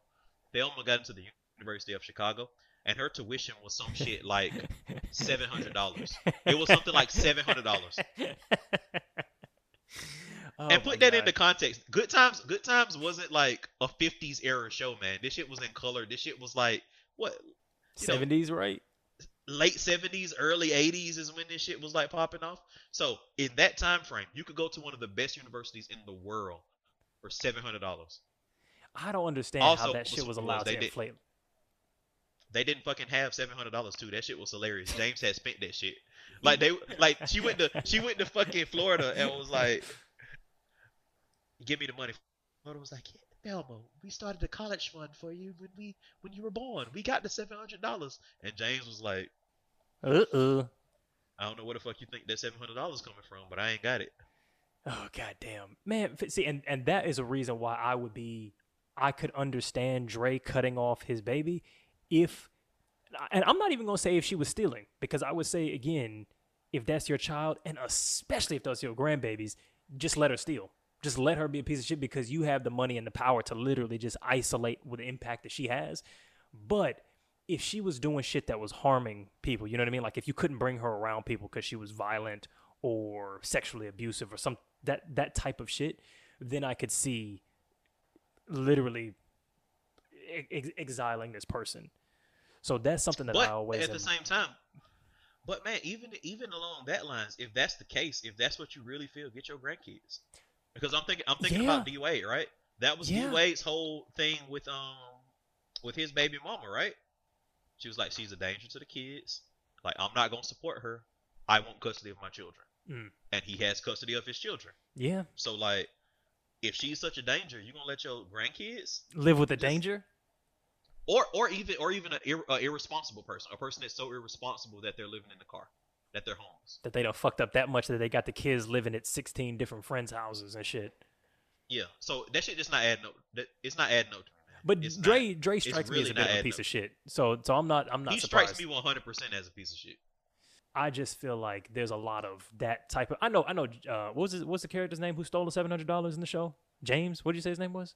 Thelma got into the University of Chicago, and her tuition was some shit like [LAUGHS] seven hundred dollars. It was something like seven hundred dollars. [LAUGHS] Oh and put that God. into context. Good times, good times wasn't like a '50s era show, man. This shit was in color. This shit was like what you know, seventies, right? Late '70s, early '80s is when this shit was like popping off. So in that time frame, you could go to one of the best universities in the world for seven hundred dollars. I don't understand Also, how that shit was allowed to did- inflate. They didn't fucking have seven hundred dollars too. That shit was hilarious. [LAUGHS] James had spent that shit. Like they like she went to she went to fucking Florida and was like, "Give me the money." Florida was like, yeah, "Thelma, we started a college fund for you when we when you were born. We got the seven hundred dollars." And James was like, Uh uh. "I don't know where the fuck you think that seven hundred dollars coming from, but I ain't got it." Oh goddamn, man. See, and and that is a reason why I would be, I could understand Dre cutting off his baby, if, and I'm not even gonna say if she was stealing, because I would say again, if that's your child, and especially if those your grandbabies, just let her steal. Just let her be a piece of shit because you have the money and the power to literally just isolate with the impact that she has. But if she was doing shit that was harming people, you know what I mean? Like if you couldn't bring her around people because she was violent or sexually abusive or some that that type of shit, then I could see literally ex- exiling this person. So that's something that But I always at am- the same time, but man, even even along that lines, if that's the case, if that's what you really feel, get your grandkids. Because I'm thinking I'm thinking about Yeah. D Wade, right? That was Yeah. D Wade's whole thing with um with his baby mama, right? She was like, she's a danger to the kids. Like I'm not gonna support her. I want custody of my children, Mm. and he has custody of his children. yeah So like, if she's such a danger, you gonna let your grandkids live with the Just- danger. or or even or even an ir- a irresponsible person, a person that's so irresponsible that they're living in the car, that they're homeless. That they don't fucked up that much that they got the kids living at 16 different friends' houses and shit. Yeah, so that shit just not adding. That it's not adding up to me. Man. But It's Dre not. Dre strikes me as a bit of a piece up. of shit. So so I'm not I'm not he surprised. strikes me 100 percent as a piece of shit. I just feel like there's a lot of that type of. I know, I know. Uh, what was his, what's the character's name who stole the seven hundred dollars in the show? James. What did you say his name was?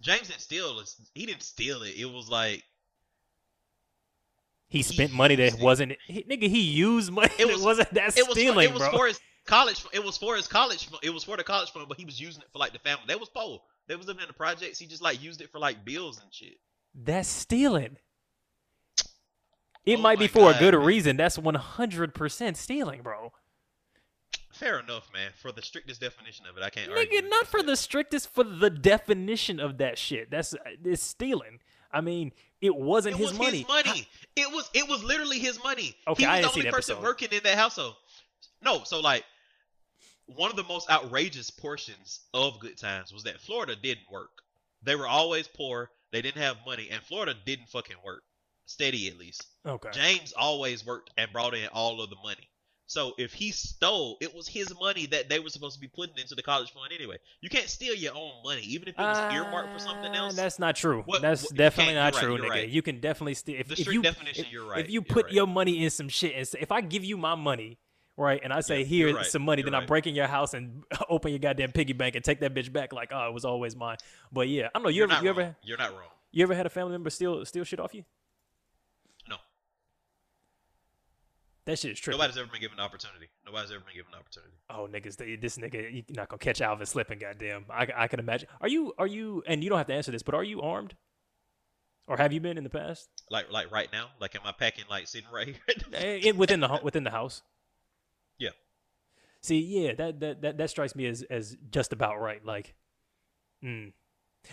James didn't steal it. He didn't steal it. It was like He spent money that it. wasn't. He, nigga, he used money It that was- wasn't that it was. stealing, it was bro. for his. college. It was for his college. It was for the college fund, but he was using it for like the family. They was poor. They was living in the projects. He just like used it for like bills and shit. That's stealing. It Oh might be for a good man. reason. That's 100% stealing, bro. Fair enough, man. For the strictest definition of it, I can't. argue Nigga, not for the strictest, for the definition of that shit. That's uh, it's stealing. I mean, it wasn't It his was money. his money. It was it was literally his money. Okay, he I was didn't the only person episode. working in that household. No, so like one of the most outrageous portions of Good Times was that Florida didn't work. They were always poor. They didn't have money, and Florida didn't fucking work. Steady at least. Okay. James always worked and brought in all of the money. So if he stole, it was his money that they were supposed to be putting into the college fund anyway. You can't steal your own money, even if it was earmarked for something Uh, else. That's not true. What- that's what- definitely not true, right, you're nigga. right. You can definitely steal. If, The if strict you definition, if, you're right, If you put right. your money in some shit, and say, if I give you my money, right, and I say Yeah, here right, some money, you're then I break in your house and [LAUGHS] open your goddamn piggy bank and take that bitch back like, oh, it was always mine. But yeah, I don't know. You You're ever not you wrong. ever You're not wrong. you ever had a family member steal steal shit off you? No. That shit is tricky. Nobody's ever been given an opportunity. Nobody's ever been given an opportunity. Oh niggas, this nigga, you're not gonna catch Alvin slipping. Goddamn, I, I can imagine. Are you are you? And you don't have to answer this, but are you armed? Or have you been in the past? Like like right now, like am I packing like sitting right here? [LAUGHS] Eh, in, within the within the house. Yeah. See, yeah, that that that, that strikes me as as just about right. Like, mm.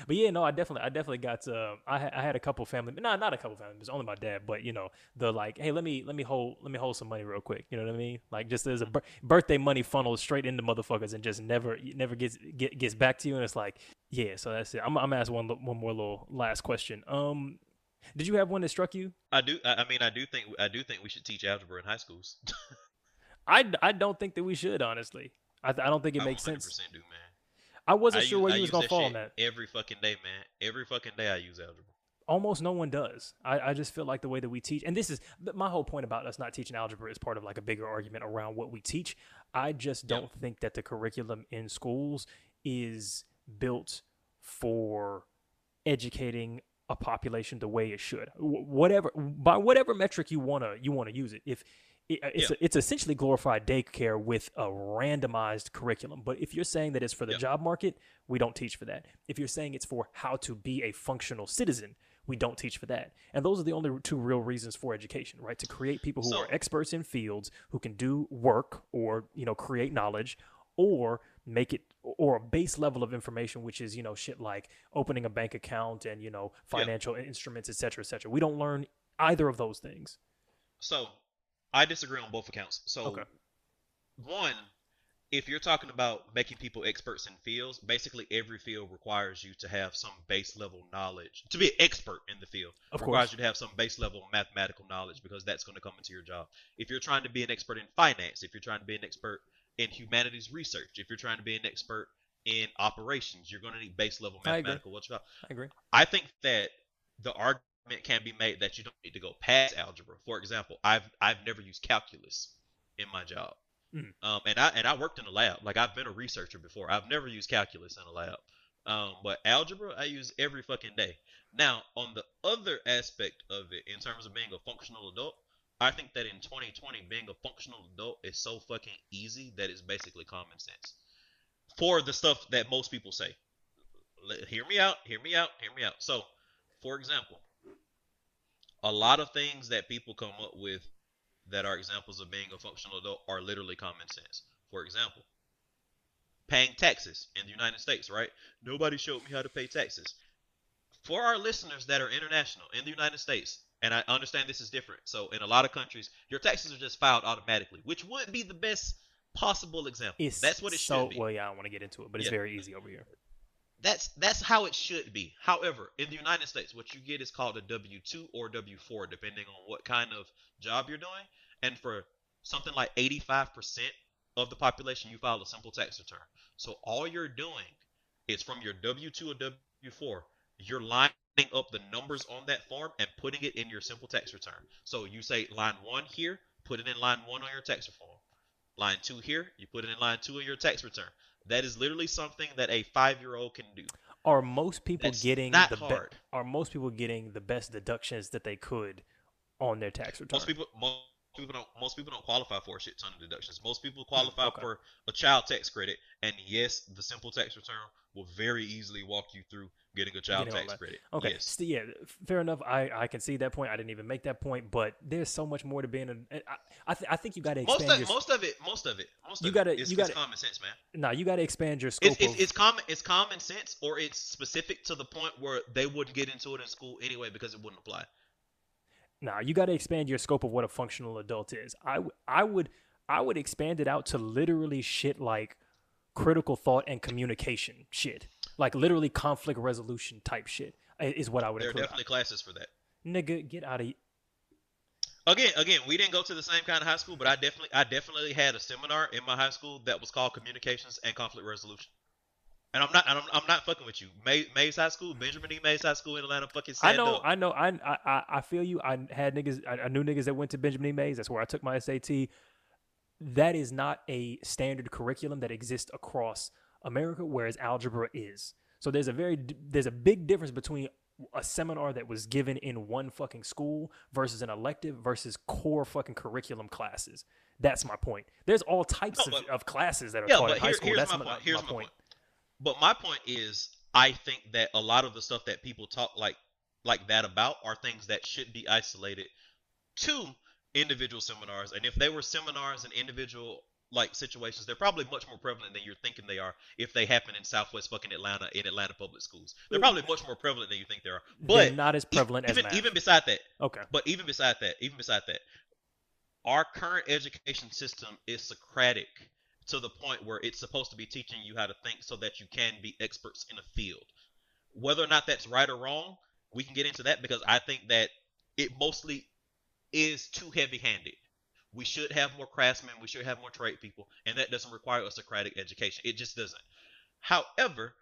But yeah, no, I definitely, I definitely got. Uh, I I had a couple family, not not a couple family members, only my dad. But you know, the like, hey, let me let me hold let me hold some money real quick. You know what I mean? Like, just as a bir- birthday money funnels straight into motherfuckers and just never never gets get, gets back to you. And it's like, yeah, so that's it. I'm I'm gonna ask one one more little last question. Um, did you have one that struck you? I do. I, I mean, I do think I do think we should teach algebra in high schools. [LAUGHS] I, I don't think that we should honestly. I, I don't think it I makes 100% sense. do, man. I wasn't I sure use- where I you was gonna fall on that. every fucking day, man. Every fucking day I use algebra. Almost no one does. I, I just feel like the way that we teach, and this is my whole point about us not teaching algebra is part of like a bigger argument around what we teach. I just don't think that the curriculum in schools is built for educating a population the way it should. Wh- Whatever by whatever metric you wanna you wanna use it. If it, uh, it's Yeah. it's essentially glorified daycare with a randomized curriculum. But if you're saying that it's for the Yeah. job market, we don't teach for that. If you're saying it's for how to be a functional citizen, we don't teach for that. And those are the only two real reasons for education, right? To create people who So- are experts in fields who can do work or you know create knowledge or make it or a base level of information which is you know shit like opening a bank account and you know Yeah. financial instruments etc cetera, etc cetera. we don't learn either of those things So, I disagree on both accounts. So, Okay. one, if you're talking about making people experts in fields, basically every field requires you to have some base level knowledge. To be an expert in the field Of course. requires you to have some base level mathematical knowledge because that's going to come into your job. If you're trying to be an expert in finance, if you're trying to be an expert in humanities research, if you're trying to be an expert in operations, you're going to need base level mathematical. I agree. mathematical what's about. i agree I think that the argument can be made that you don't need to go past algebra. For example, I've I've never used calculus in my job, Mm. um, and I and I worked in a lab. Like I've been a researcher before. I've never used calculus in a lab, um, but algebra I use every fucking day. Now, on the other aspect of it, in terms of being a functional adult, I think that in 2020, being a functional adult is so fucking easy that it's basically common sense for the stuff that most people say. Let- Hear me out. Hear me out. Hear me out. So, for example, a lot of things that people come up with that are examples of being a functional adult are literally common sense. For example, paying taxes in the United States, right? Nobody showed me how to pay taxes. For our listeners that are international in the United States, and I understand this is different. So, in a lot of countries, your taxes are just filed automatically, which would be the best possible example. it's That's what it so should be. well yeah i don't want to get into it but it's Yeah. very easy over here That's that's how it should be. However, in the United States, what you get is called a W two or W four, depending on what kind of job you're doing. And for something like eighty five percent of the population, you file a simple tax return. So all you're doing is from your W two or W four, you're lining up the numbers on that form and putting it in your simple tax return. So you say line one here, put it in line one on your tax form. Line two here, you put it in line two of your tax return. That is literally something that a five year old can do. are most people That's getting not the be- hard. are most people getting the best deductions that they could on their tax return Most people, mo- people don't most people don't qualify for a shit ton of deductions. Most people qualify Hmm, okay. for a child tax credit, and yes, the simple tax return will very easily walk you through getting a child Getting tax that. credit. Okay, Yes. st- yeah, fair enough. I, I can see that point. I didn't even make that point, but there's so much more to being an. I I, th- I think you got to expand Most of, your. most of it, most of it, most You of gotta- it is, you gotta- common sense, man. nah, you got to expand your scope It's, it's, of. it's common it's common sense, or it's specific to the point where they wouldn't get into it in school anyway because it wouldn't apply. Nah, you got to expand your scope of what a functional adult is. I, w- I would I would expand it out to literally shit like critical thought and communication shit. Like literally conflict resolution type shit is what I would There are definitely classes for that. Nigga, get out of Again, again, we didn't go to the same kind of high school, but I definitely, I definitely had a seminar in my high school that was called Communications and Conflict Resolution. And I'm not, I'm, I'm not fucking with you. May, Mays High School, Benjamin E. Mays High School in Atlanta, fucking I know, up. I know, I, I, I- I feel you. I had niggas, I, I knew niggas that went to Benjamin E. Mays. That's where I took my SAT. That is not a standard curriculum that exists across America, whereas algebra is. So there's a very, there's a big difference between a seminar that was given in one fucking school versus an elective versus core fucking curriculum classes. That's my point. There's all types No, of, but- of classes that are yeah, taught in high here, school. here's That's my my, point. Here's my my point. point. But my point is, I think that a lot of the stuff that people talk like, like that about are things that should be isolated to individual seminars. And if they were seminars and individual like situations, they're probably much more prevalent than you're thinking they are. If they happen in Southwest fucking Atlanta in Atlanta public schools, they're probably much more prevalent than you think they are. They're But not as prevalent as math. even beside that, Okay. but even beside that, even beside that, our current education system is Socratic to the point where it's supposed to be teaching you how to think so that you can be experts in a field. Whether or not that's right or wrong, we can get into that because I think that it mostly is too heavy handed. We should have more craftsmen, we should have more trade people, and that doesn't require a Socratic education. It just doesn't. However,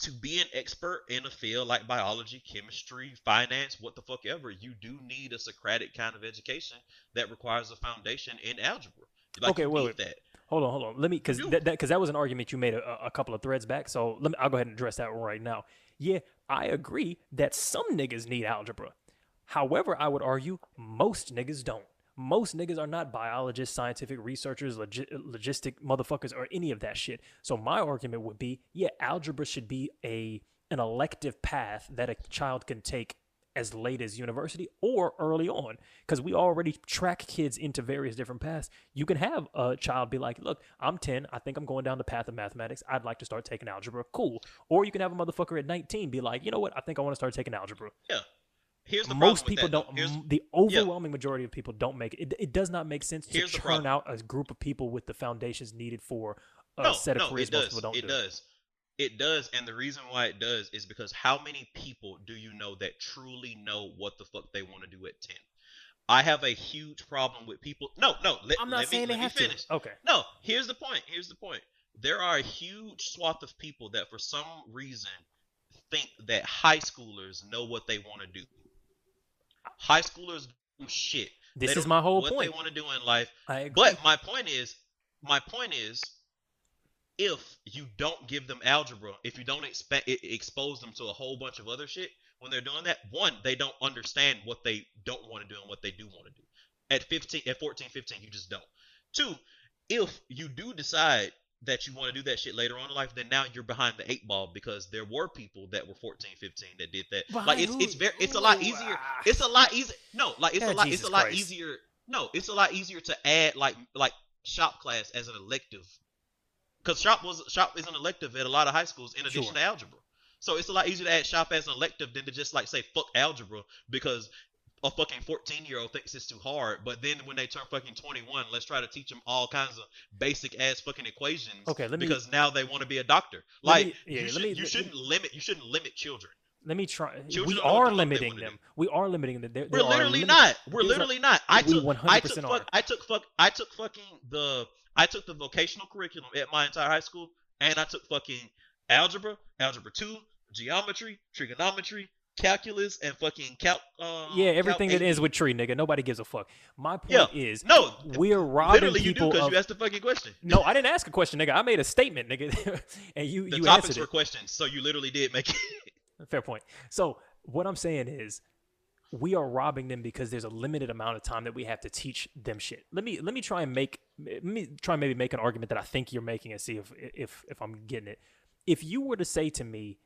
to be an expert in a field like biology, chemistry, finance, what the fuck ever, you do need a Socratic kind of education that requires a foundation in algebra. Like, Okay, wait, wait. that. Hold on, hold on. Let me because that because that, was an argument you made a, a couple of threads back. So let me. I'll go ahead and address that one right now. Yeah, I agree that some niggas need algebra. However, I would argue most niggas don't. Most niggas are not biologists, scientific researchers, logi- logistic motherfuckers, or any of that shit. So my argument would be, yeah, algebra should be a an elective path that a child can take as late as university or early on. Because we already track kids into various different paths. You can have a child be like look i'm 10 i think i'm going down the path of mathematics. I'd like to start taking algebra. Cool. Or you can have a motherfucker at 19 be like you know what? I think i want to start taking algebra. Yeah. Here's the most people that, don't Here's- the overwhelming majority of people don't make it. it it does not make sense to Here's the churn problem. out a group of people with the foundations needed for a no, set of no, careers it most does. people don't it do does. It does, and the reason why it does is because how many people do you know that truly know what the fuck they want to do at ten? I have a huge problem with people. No, no. Let, i'm not let saying me, they have finish. to okay No, here's the point. Here's the point. There are a huge swath of people that, for some reason, think that high schoolers know what they want to do. High schoolers do shit. This is my whole what point. What they want to do in life. i agree But my point is, my point is, if you don't give them algebra, if you don't expect expose them to a whole bunch of other shit when they're doing that, one, they don't understand what they don't want to do and what they do want to do. At 15, at 14, 15, you just don't. Two, if you do decide that you want to do that shit later on in life, then now you're behind the eight ball because there were people that were 14, 15 that did that. Behind like it's who? it's very it's a lot easier. ah. It's a lot easier. No, like it's Yeah, a lot Jesus it's a lot Christ. easier. No, it's a lot easier to add like like shop class as an elective. Cuz shop was shop is an elective at a lot of high schools in addition Sure. to algebra. So it's a lot easier to add shop as an elective than to just like say fuck algebra because a fucking 14 year old thinks it's too hard. But then when they turn fucking 21, let's try to teach them all kinds of basic ass fucking equations. Okay, let me- because now they want to be a doctor. Like me- yeah, you, let should, me, you shouldn't limit you shouldn't limit children. let me try Children we don't know what are limiting them we are limiting them there, We're literally limit- not. We're literally not. I took I took fuck I took fuck I took fucking the I took the vocational curriculum at my entire high school and I took fucking algebra, algebra 2, geometry, trigonometry, calculus and fucking calc um, yeah everything calc that ends with tree nigga nobody gives a fuck my point Yeah. is No, we're robbing literally you do people because of you asked the fucking question. no i didn't ask a question nigga i made a statement nigga [LAUGHS] and you The you topics answered were it questions, so you literally did make it. [LAUGHS] fair point so what i'm saying is we are robbing them because there's a limited amount of time that we have to teach them shit. Let me let me try and make let me try and maybe make an argument that I think you're making and see if if if I'm getting it. If you were to say to me,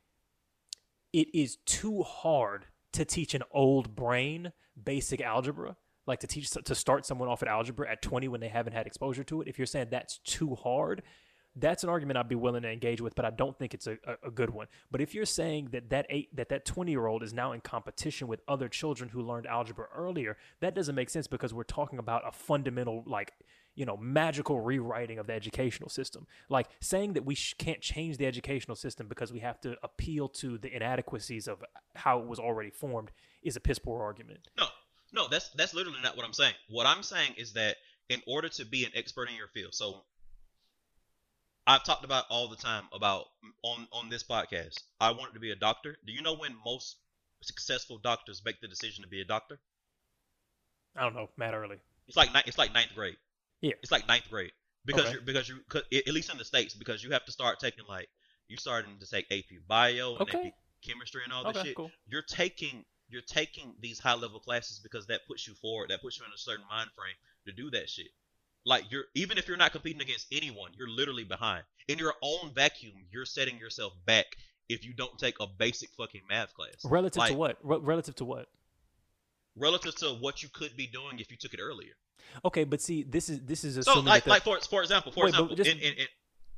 it is too hard to teach an old brain basic algebra, like to teach to start someone off at algebra at 20 when they haven't had exposure to it. If you're saying that's too hard, that's an argument I'd be willing to engage with, but I don't think it's a, a, good one. But if you're saying that that eight that that 20 year old is now in competition with other children who learned algebra earlier, that doesn't make sense because we're talking about a fundamental like you know magical rewriting of the educational system. Like saying that we sh- can't change the educational system because we have to appeal to the inadequacies of how it was already formed is a piss poor argument. No, no, that's that's literally not what I'm saying. What I'm saying is that in order to be an expert in your field, so I've talked about all the time about on on this podcast. I wanted to be a doctor. Do you know when most successful doctors make the decision to be a doctor? I don't know, Matt Early. It's like it's like ninth grade. Yeah. It's like ninth grade because Okay. you're because you at least in the states because you have to start taking like you starting to take AP Bio and Okay. AP Chemistry and all this Okay, shit. cool. You're taking you're taking these high level classes because that puts you forward. That puts you in a certain mind frame to do that shit. Like you're even if you're not competing against anyone, you're literally behind. In your own vacuum, you're setting yourself back if you don't take a basic fucking math class. Relative to what? Re- relative to what? Relative to what you could be doing if you took it earlier. Okay, but see, this is this is So assuming like the- like for for example, for Wait, example, just- in, in, in,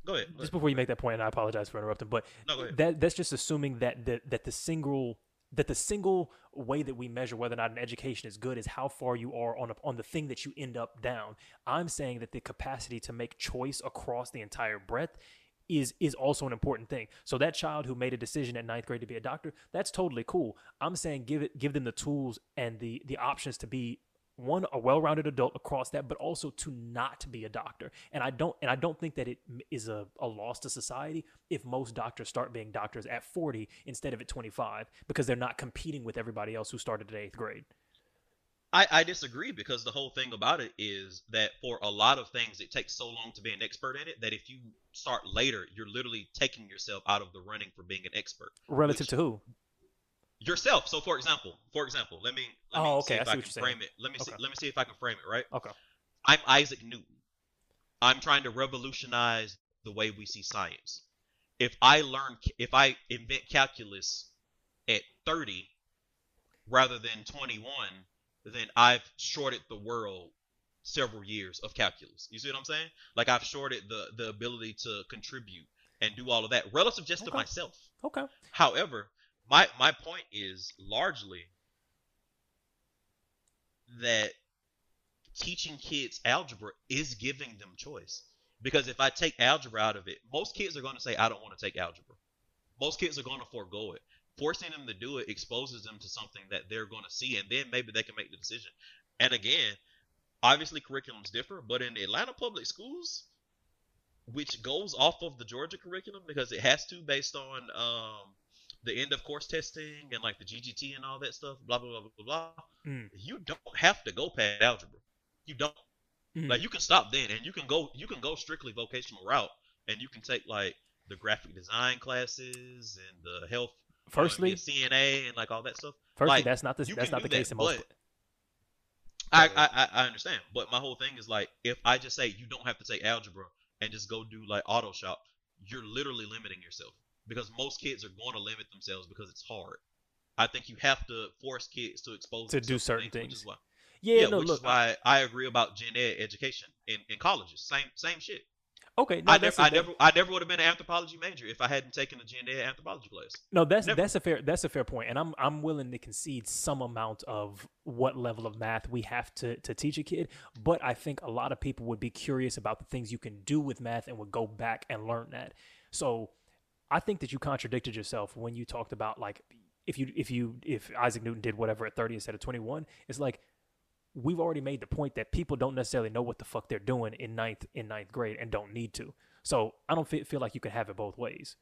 go ahead. go just ahead. before you make that point, and I apologize for interrupting, but No, that that's just assuming that the, that the single that the single way that we measure whether or not an education is good is how far you are on a, on the thing that you end up down. I'm saying that the capacity to make choice across the entire breadth is is also an important thing. So that child who made a decision at ninth grade to be a doctor, that's totally cool. I'm saying give it give them the tools and the the options to be one a well-rounded adult across that but also to not be a doctor and i don't and i don't think that it is a, a loss to society if most doctors start being doctors at 40 instead of at 25 because they're not competing with everybody else who started at eighth grade I, I disagree because the whole thing about it is that for a lot of things it takes so long to be an expert at it that if you start later, you're literally taking yourself out of the running for being an expert. relative to who Yourself. So for example, for example, let me let me Oh, see okay, I if see I, can frame it. Let me see let me see if I can frame it, right? okay I'm Isaac Newton. I'm trying to revolutionize the way we see science. If I learn if I invent calculus at 30 rather than 21, then I've shorted the world several years of calculus. You see what I'm saying? Like I've shorted the the ability to contribute and do all of that relative just to myself. okay However, my my point is largely that teaching kids algebra is giving them choice. Because if I take algebra out of it, most kids are going to say I don't want to take algebra. Most kids are going to forego it. Forcing them to do it exposes them to something that they're going to see, and then maybe they can make the decision. And again, obviously curriculums differ, but in the Atlanta public schools, which goes off of the Georgia curriculum because it has to based on um, the end of course testing and like the GGT and all that stuff, blah blah blah blah blah. Mm. You don't have to go past algebra. You don't. Mhm. Like you can stop then, and you can go you can go strictly vocational route, and you can take like the graphic design classes and the health. Firstly and be a CNA and like all that stuff. firstly like, that's not the that's not the case that, in most I, I I- understand, but my whole thing is like if I just say you don't have to take algebra and just go do like auto shop, you're literally limiting yourself because most kids are going to limit themselves because it's hard. I think you have to force kids to expose To do certain things. is why, yeah, yeah, no which look is why I agree about gen ed education in, in colleges. Same same shit. Okay no, I never I never I never would have been an anthropology major if I hadn't taken a gen ed anthropology class. No, that's Never. that's a fair that's a fair point, and I'm I'm willing to concede some amount of what level of math we have to to teach a kid. But I think a lot of people would be curious about the things you can do with math and would go back and learn that. So I think that you contradicted yourself when you talked about like if you if you if Isaac Newton did whatever at 30 instead of 21, it's like we've already made the point that people don't necessarily know what the fuck they're doing in ninth in ninth grade and don't need to. So I don't feel like you can have it both ways.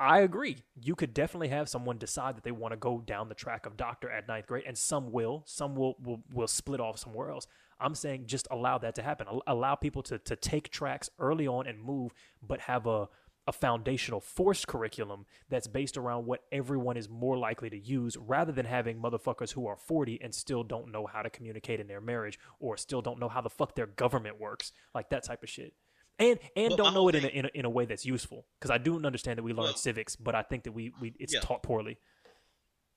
I agree. You could definitely have someone decide that they want to go down the track of doctor at ninth grade, and some will. Some will will, will split off somewhere else. I'm saying just allow that to happen. Allow people to to take tracks early on and move, but have a a foundational force curriculum that's based around what everyone is more likely to use rather than having motherfuckers who are 40 and still don't know how to communicate in their marriage or still don't know how the fuck their government works like that type of shit and and But don't know it in a, in, a, in a way that's useful because i do understand that we learn Well- civics but i think that we, we it's Yeah. taught poorly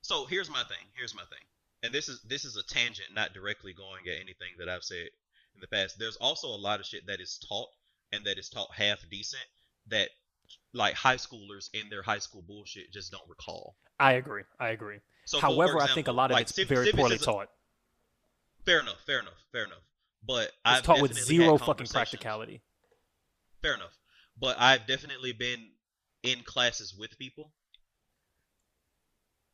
So here's my thing. Here's my thing. And this is this is a tangent, not directly going at anything that I've said in the past. There's also a lot of shit that is taught and that is taught half decent that like high schoolers in their high school bullshit just don't recall. i agree i agree So however i think a lot of like it's civ- very civics poorly is a- taught Fair enough, fair enough, fair enough. But it's I've taught with zero fucking practicality Fair enough. But I've definitely been in classes with people.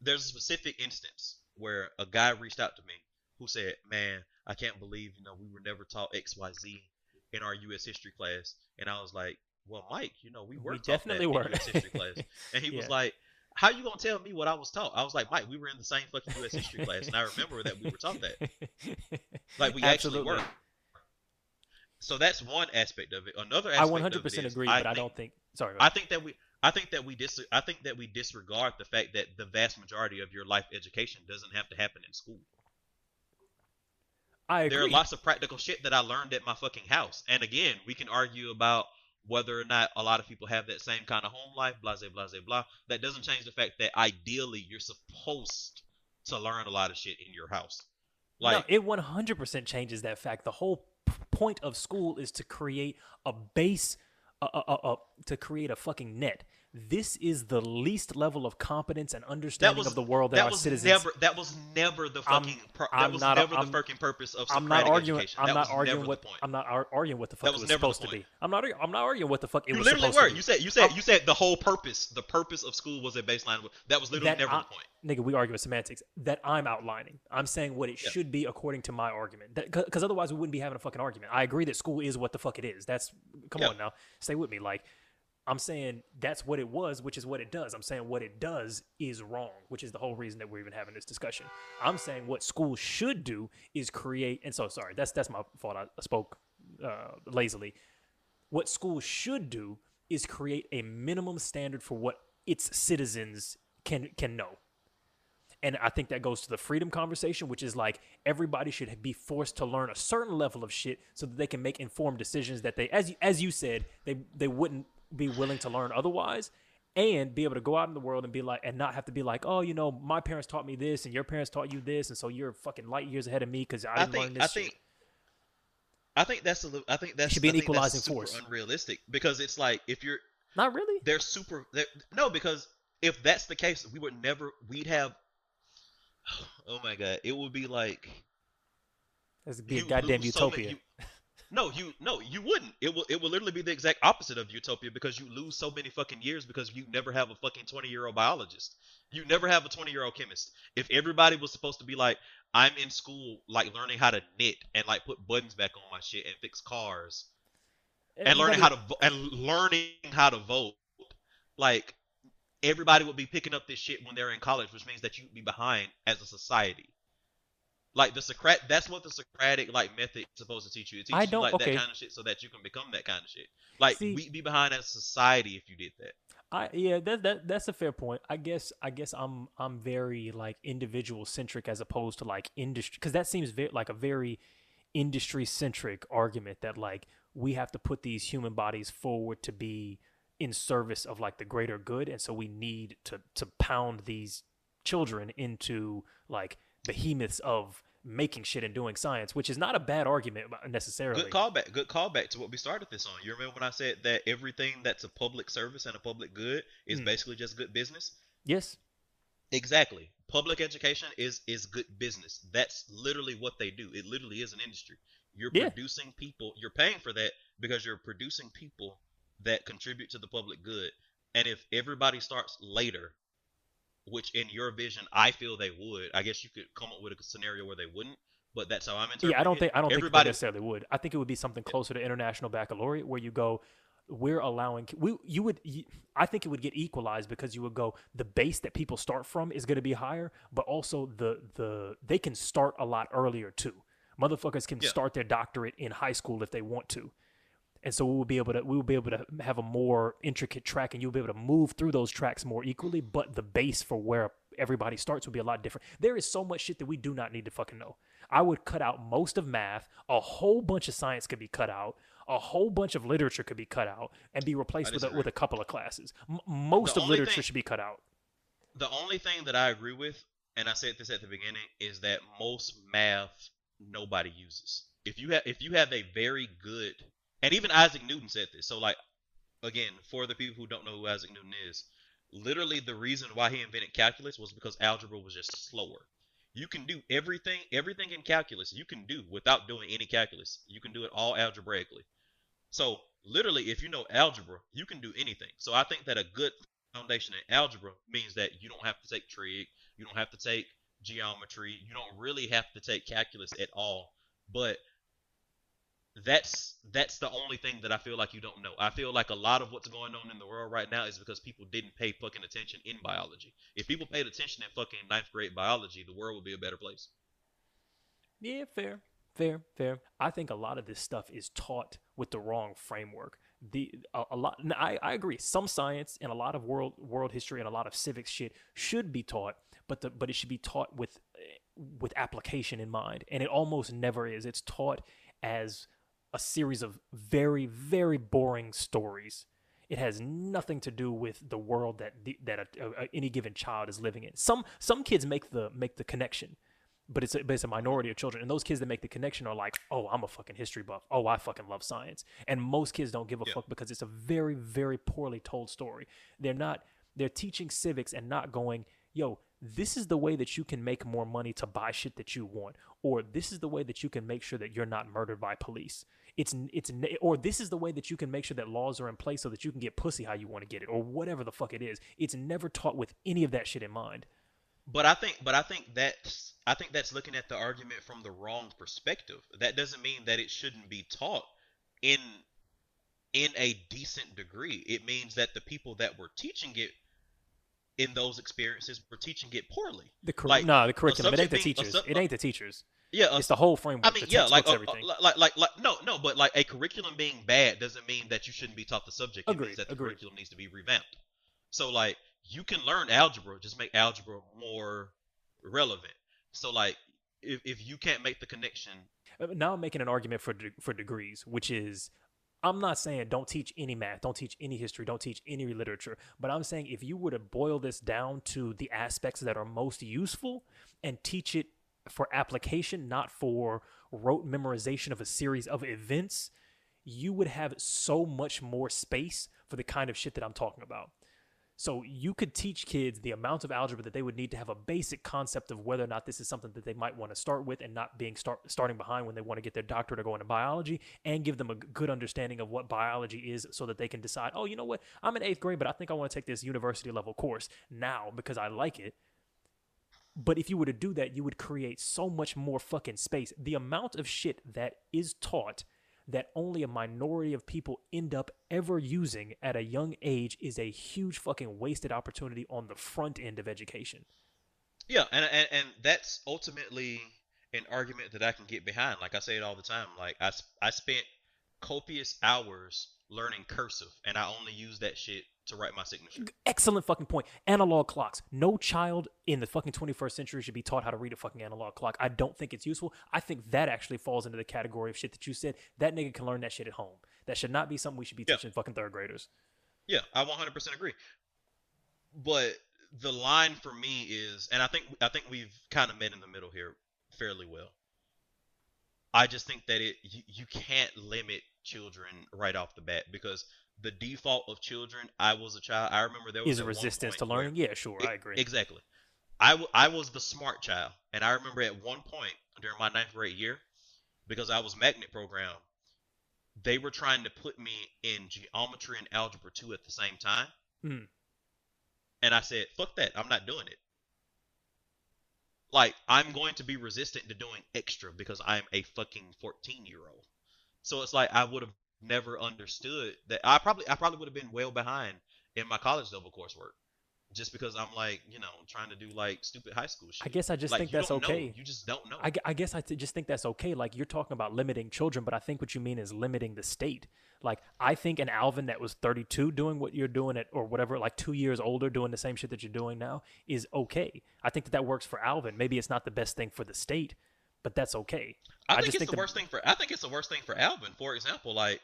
There's a specific instance where a guy reached out to me who said, "Man, I can't believe you know we were never taught X Y Z in our U.S. history class." And I was like, "Well, uh, Mike, you know we were we definitely were in U.S. history class." [LAUGHS] And he was like, "How you gonna tell me what I was taught?" I was like, "Mike, we were in the same fucking U.S. history class, and I remember that we were taught that." [LAUGHS] Like we actually Absolutely. were. So that's one aspect of it. Another I 100% of it is, agree, I but I think- don't think. Sorry, I think that we I think that we dis I think that we disregard the fact that the vast majority of your life education doesn't have to happen in school. I agree. There are lots of practical shit that I learned at my fucking house. And again, we can argue about whether or not a lot of people have that same kind of home life, blah blah blah blah blah. That doesn't change the fact that ideally you're supposed to learn a lot of shit in your house. Like no, it 100% changes that fact. The whole p- point of school is to create a base, uh, uh, uh, to create a fucking net. This is the least level of competence and understanding was of the world that, that our citizens. never that was never the I'm- fucking pur- I'm was not- never I'm- the fucking purpose of I'm not arguing. education. I'm that not arguing what the. I'm not ar- arguing what the fuck That it was was supposed to be. I'm not. I'm not arguing what the fuck it You was literally supposed were. to be. You said you said you said the whole purpose. The purpose of school was a baseline. That was literally that never I- the point. Nigga, we argue with semantics. That I'm outlining. I'm saying what it Yeah. should be according to my argument. Because otherwise, we wouldn't be having a fucking argument. I agree that school is what the fuck it is. That's come Yeah. on now, stay with me. Like I'm saying that's what it was, which is what it does. I'm saying what it does is wrong, which is the whole reason that we're even having this discussion. I'm saying what school should do is create. And so sorry, that's that's my fault. I spoke uh, lazily. What schools should do is create a minimum standard for what its citizens can can know. And I think that goes to the freedom conversation, which is like everybody should be forced to learn a certain level of shit so that they can make informed decisions that they, as you, as you said, they they wouldn't be willing to learn otherwise, and be able to go out in the world and be like, and not have to be like, oh, you know, my parents taught me this, and your parents taught you this, and so you're fucking light years ahead of me because I I didn't learn think this I shit. think I think that's a little. I think that should be an equalizing force. Unrealistic because it's like if you're Not really. they're super. They're, no, because if that's the case, we would never. We'd have. [SIGHS] Oh my god! It would be like It's be a goddamn lose so utopia. many- you- [LAUGHS] no, you no, you wouldn't. It will it will literally be the exact opposite of utopia because you lose so many fucking years because you never have a fucking twenty year old biologist. You never have a twenty year old chemist. If everybody was supposed to be like, I'm in school like learning how to knit and like put buttons back on my shit and fix cars and learning how to vo- and learning how to vote, like everybody would be picking up this shit when they're in college, which means that you'd be behind as a society. Like the Socratic, that's what the Socratic like method is supposed to teach you. It teaches I don't- like okay. that kind of shit so that you can become that kind of shit. Like See- we'd be behind as a society if you did that. I yeah, that that that's a fair point. I guess I guess I'm I'm very like individual centric as opposed to like industry because that seems very like a very industry centric argument that like we have to put these human bodies forward to be in service of like the greater good and so we need to to pound these children into like behemoths of making shit and doing science which is not a bad argument necessarily Good callback. Good callback to what we started this on. You remember when I said that everything that's a public service and a public good is Mm. basically just good business? yes Exactly. Public education is is good business. That's literally what they do. It literally is an industry. You're Yeah. producing people. You're paying for that because you're producing people that contribute to the public good. And if everybody starts later, which in your vision I feel they would, I guess you could come up with a scenario where they wouldn't. But that's how I'm interpreting Yeah, I don't it. think I don't think everybody. they necessarily would. I think it would be something closer to international baccalaureate where you go, we're allowing we you would you, I think it would get equalized because you would go the base that people start from is going to be higher, but also the the they can start a lot earlier too. Motherfuckers can Yeah. start their doctorate in high school if they want to. And so we will be able to we will be able to have a more intricate track, and you'll be able to move through those tracks more equally. But the base for where everybody starts will be a lot different. There is so much shit that we do not need to fucking know. I would cut out most of math. A whole bunch of science could be cut out. A whole bunch of literature could be cut out and be replaced with a, with a couple of classes. M- most The of literature thing- should be cut out. The only thing that I agree with, and I said this at the beginning, is that most math nobody uses. If you have if you have a very good and even Isaac Newton said this. So like again, for the people who don't know who Isaac Newton is, literally the reason why he invented calculus was because algebra was just slower. You can do everything everything in calculus you can do without doing any calculus. You can do it all algebraically. So literally if you know algebra, you can do anything. So I think that a good foundation in algebra means that you don't have to take trig, you don't have to take geometry, you don't really have to take calculus at all. But that's that's the only thing that I feel like you don't know. I feel like a lot of what's going on in the world right now is because people didn't pay fucking attention in biology. If people paid attention in fucking ninth grade biology, the world would be a better place. Yeah, fair, fair, fair. I think a lot of this stuff is taught with the wrong framework. The a, a lot. I agree. Some science and a lot of world world history and a lot of civics shit should be taught, but the but it should be taught with with application in mind, and it almost never is. It's taught as a series of very very boring stories. It has nothing to do with the world that the, that a, a, any given child is living in. Some some kids make the make the connection but it's a, but it's a minority of children. And those kids that make the connection are like, oh, I'm a fucking history buff. Oh, I fucking love science. And most kids don't give a Yeah. fuck because it's a very, very poorly told story. They're not, they're teaching civics and not going, yo, this is the way that you can make more money to buy shit that you want, or this is the way that you can make sure that you're not murdered by police. It's it's or this is the way that you can make sure that laws are in place so that you can get pussy how you want to get it, or whatever the fuck it is. It's never taught with any of that shit in mind. But I think, but I think that's, I think that's looking at the argument from the wrong perspective. That doesn't mean that it shouldn't be taught in, in a decent degree. It means that the people that were teaching it in those experiences were teaching it poorly. The cur- Like, no, the curriculum. It ain't the being- teachers. it ain't the teachers. Yeah, It's the whole framework. I mean, yeah, like, textbooks, a, everything. like, like, like, like, no, no, but like a curriculum being bad doesn't mean that you shouldn't be taught the subject. It Agreed, means that the agreed. curriculum needs to be revamped. So, like, you can learn algebra, just make algebra more relevant. So, like, if, if you can't make the connection, Uh, now I'm making an argument for de- for degrees, which is I'm not saying don't teach any math, don't teach any history, don't teach any literature, but I'm saying if you were to boil this down to the aspects that are most useful and teach it for application, not for rote memorization of a series of events, you would have so much more space for the kind of shit that I'm talking about. So you could teach kids the amount of algebra that they would need to have a basic concept of whether or not this is something that they might want to start with and not being start starting behind when they want to get their doctorate or go into biology and give them a good understanding of what biology is so that they can decide, oh, you know what? I'm in eighth grade, but I think I want to take this university level course now because I like it. But if you were to do that, you would create so much more fucking space. The amount of shit that is taught that only a minority of people end up ever using at a young age is a huge fucking wasted opportunity on the front end of education. yeah, and, and and that's ultimately an argument that I can get behind. Like I say it all the time. Like I I spent copious hours learning cursive, and I only use that shit to write my signature. Excellent fucking point. Analog clocks. No child in the fucking 21st century should be taught how to read a fucking analog clock. I don't think it's useful. I think that actually falls into the category of shit that you said. That nigga can learn that shit at home. That should not be something we should be Yeah. teaching fucking third graders. Yeah, I 100% agree. But the line for me is, and I think I think we've kind of met in the middle here fairly well. I just think that it you, you can't limit children right off the bat because the default of children. I was a child. I remember there was Is a resistance to point where- learning? Yeah, sure. I agree. Exactly. I, w- I was the smart child, and I remember at one point during my ninth grade year, because I was magnet program, they were trying to put me in geometry and algebra two at the same time, Hmm. and I said, "Fuck that! I'm not doing it." Like I'm going to be resistant to doing extra because I'm a fucking 14 year old. So it's like I would have never understood that. I probably I probably would have been well behind in my college level coursework just because I'm like, you know, trying to do like stupid high school shit. I guess I just Like, think that's don't know. okay. You just don't know. I, I guess I t- just think that's okay. Like you're talking about limiting children, but I think what you mean is limiting the state. Like I think an Alvin that was 32 doing what you're doing at or whatever, like two years older doing the same shit that you're doing now is okay. I think that that works for Alvin. Maybe it's not the best thing for the state, but that's okay. I, I think just it's think the the- worst thing for. I think it's the worst thing for Alvin. For example, like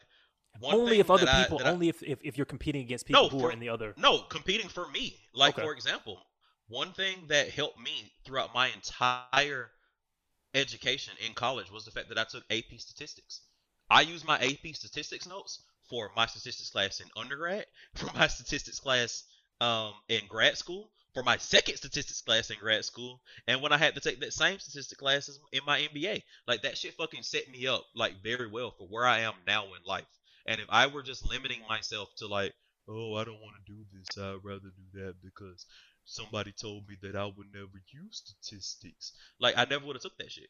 one only if other I- people, I- only if, if if you're competing against people No, who for- are in the other. No, competing for me. Like Okay. for example, one thing that helped me throughout my entire education in college was the fact that I took AP statistics. I used my AP statistics notes for my statistics class in undergrad, [LAUGHS] for my statistics class um, in grad school, for my second statistics class in grad school, and when I had to take that same statistics class in my MBA. Like that shit fucking set me up like very well for where I am now in life. And if I were just limiting myself to like, oh, I don't want to do this, I'd rather do that because somebody told me that I would never use statistics. Like I never would have took that shit.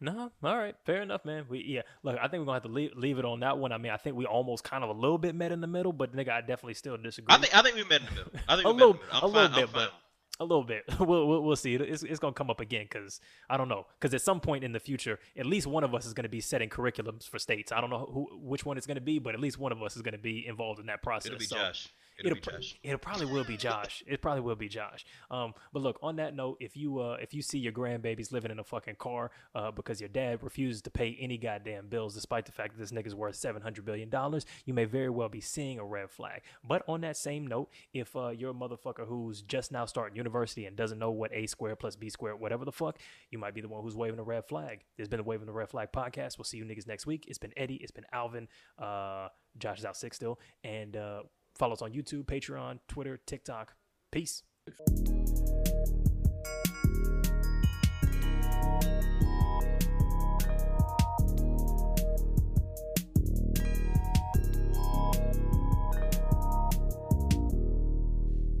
No, all right, fair enough, man. We yeah, look, I think we're gonna have to leave, leave it on that one. I mean, I think we almost kind of a little bit met in the middle, but nigga, I definitely still disagree. I think I think we met in the middle. I think A we little- met in the middle. I'm a little fine. I'm bit, but- a little bit. [LAUGHS] we'll, we'll we'll see. It's it's gonna come up again because I don't know. Because at some point in the future, at least one of us is gonna be setting curriculums for states. I don't know who which one it's gonna be, but at least one of us is gonna be involved in that process. It'll be So- Josh. It'll, It'll, be pro- Josh. it'll probably will be Josh. It probably will be Josh. Um, but look, on that note, if you uh, if you see your grandbabies living in a fucking car uh, because your dad refuses to pay any goddamn bills, despite the fact that this nigga's worth seven hundred billion dollars, you may very well be seeing a red flag. But on that same note, if uh, you're a motherfucker who's just now starting university and doesn't know what a squared plus b squared, whatever the fuck, you might be the one who's waving a red flag. There's been a waving the red flag podcast. We'll see you niggas next week. It's been Eddy. It's been Alvin. Uh, Josh is out sick still, and uh, follow us on YouTube, Patreon, Twitter, TikTok. Peace.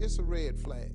It's a red flag.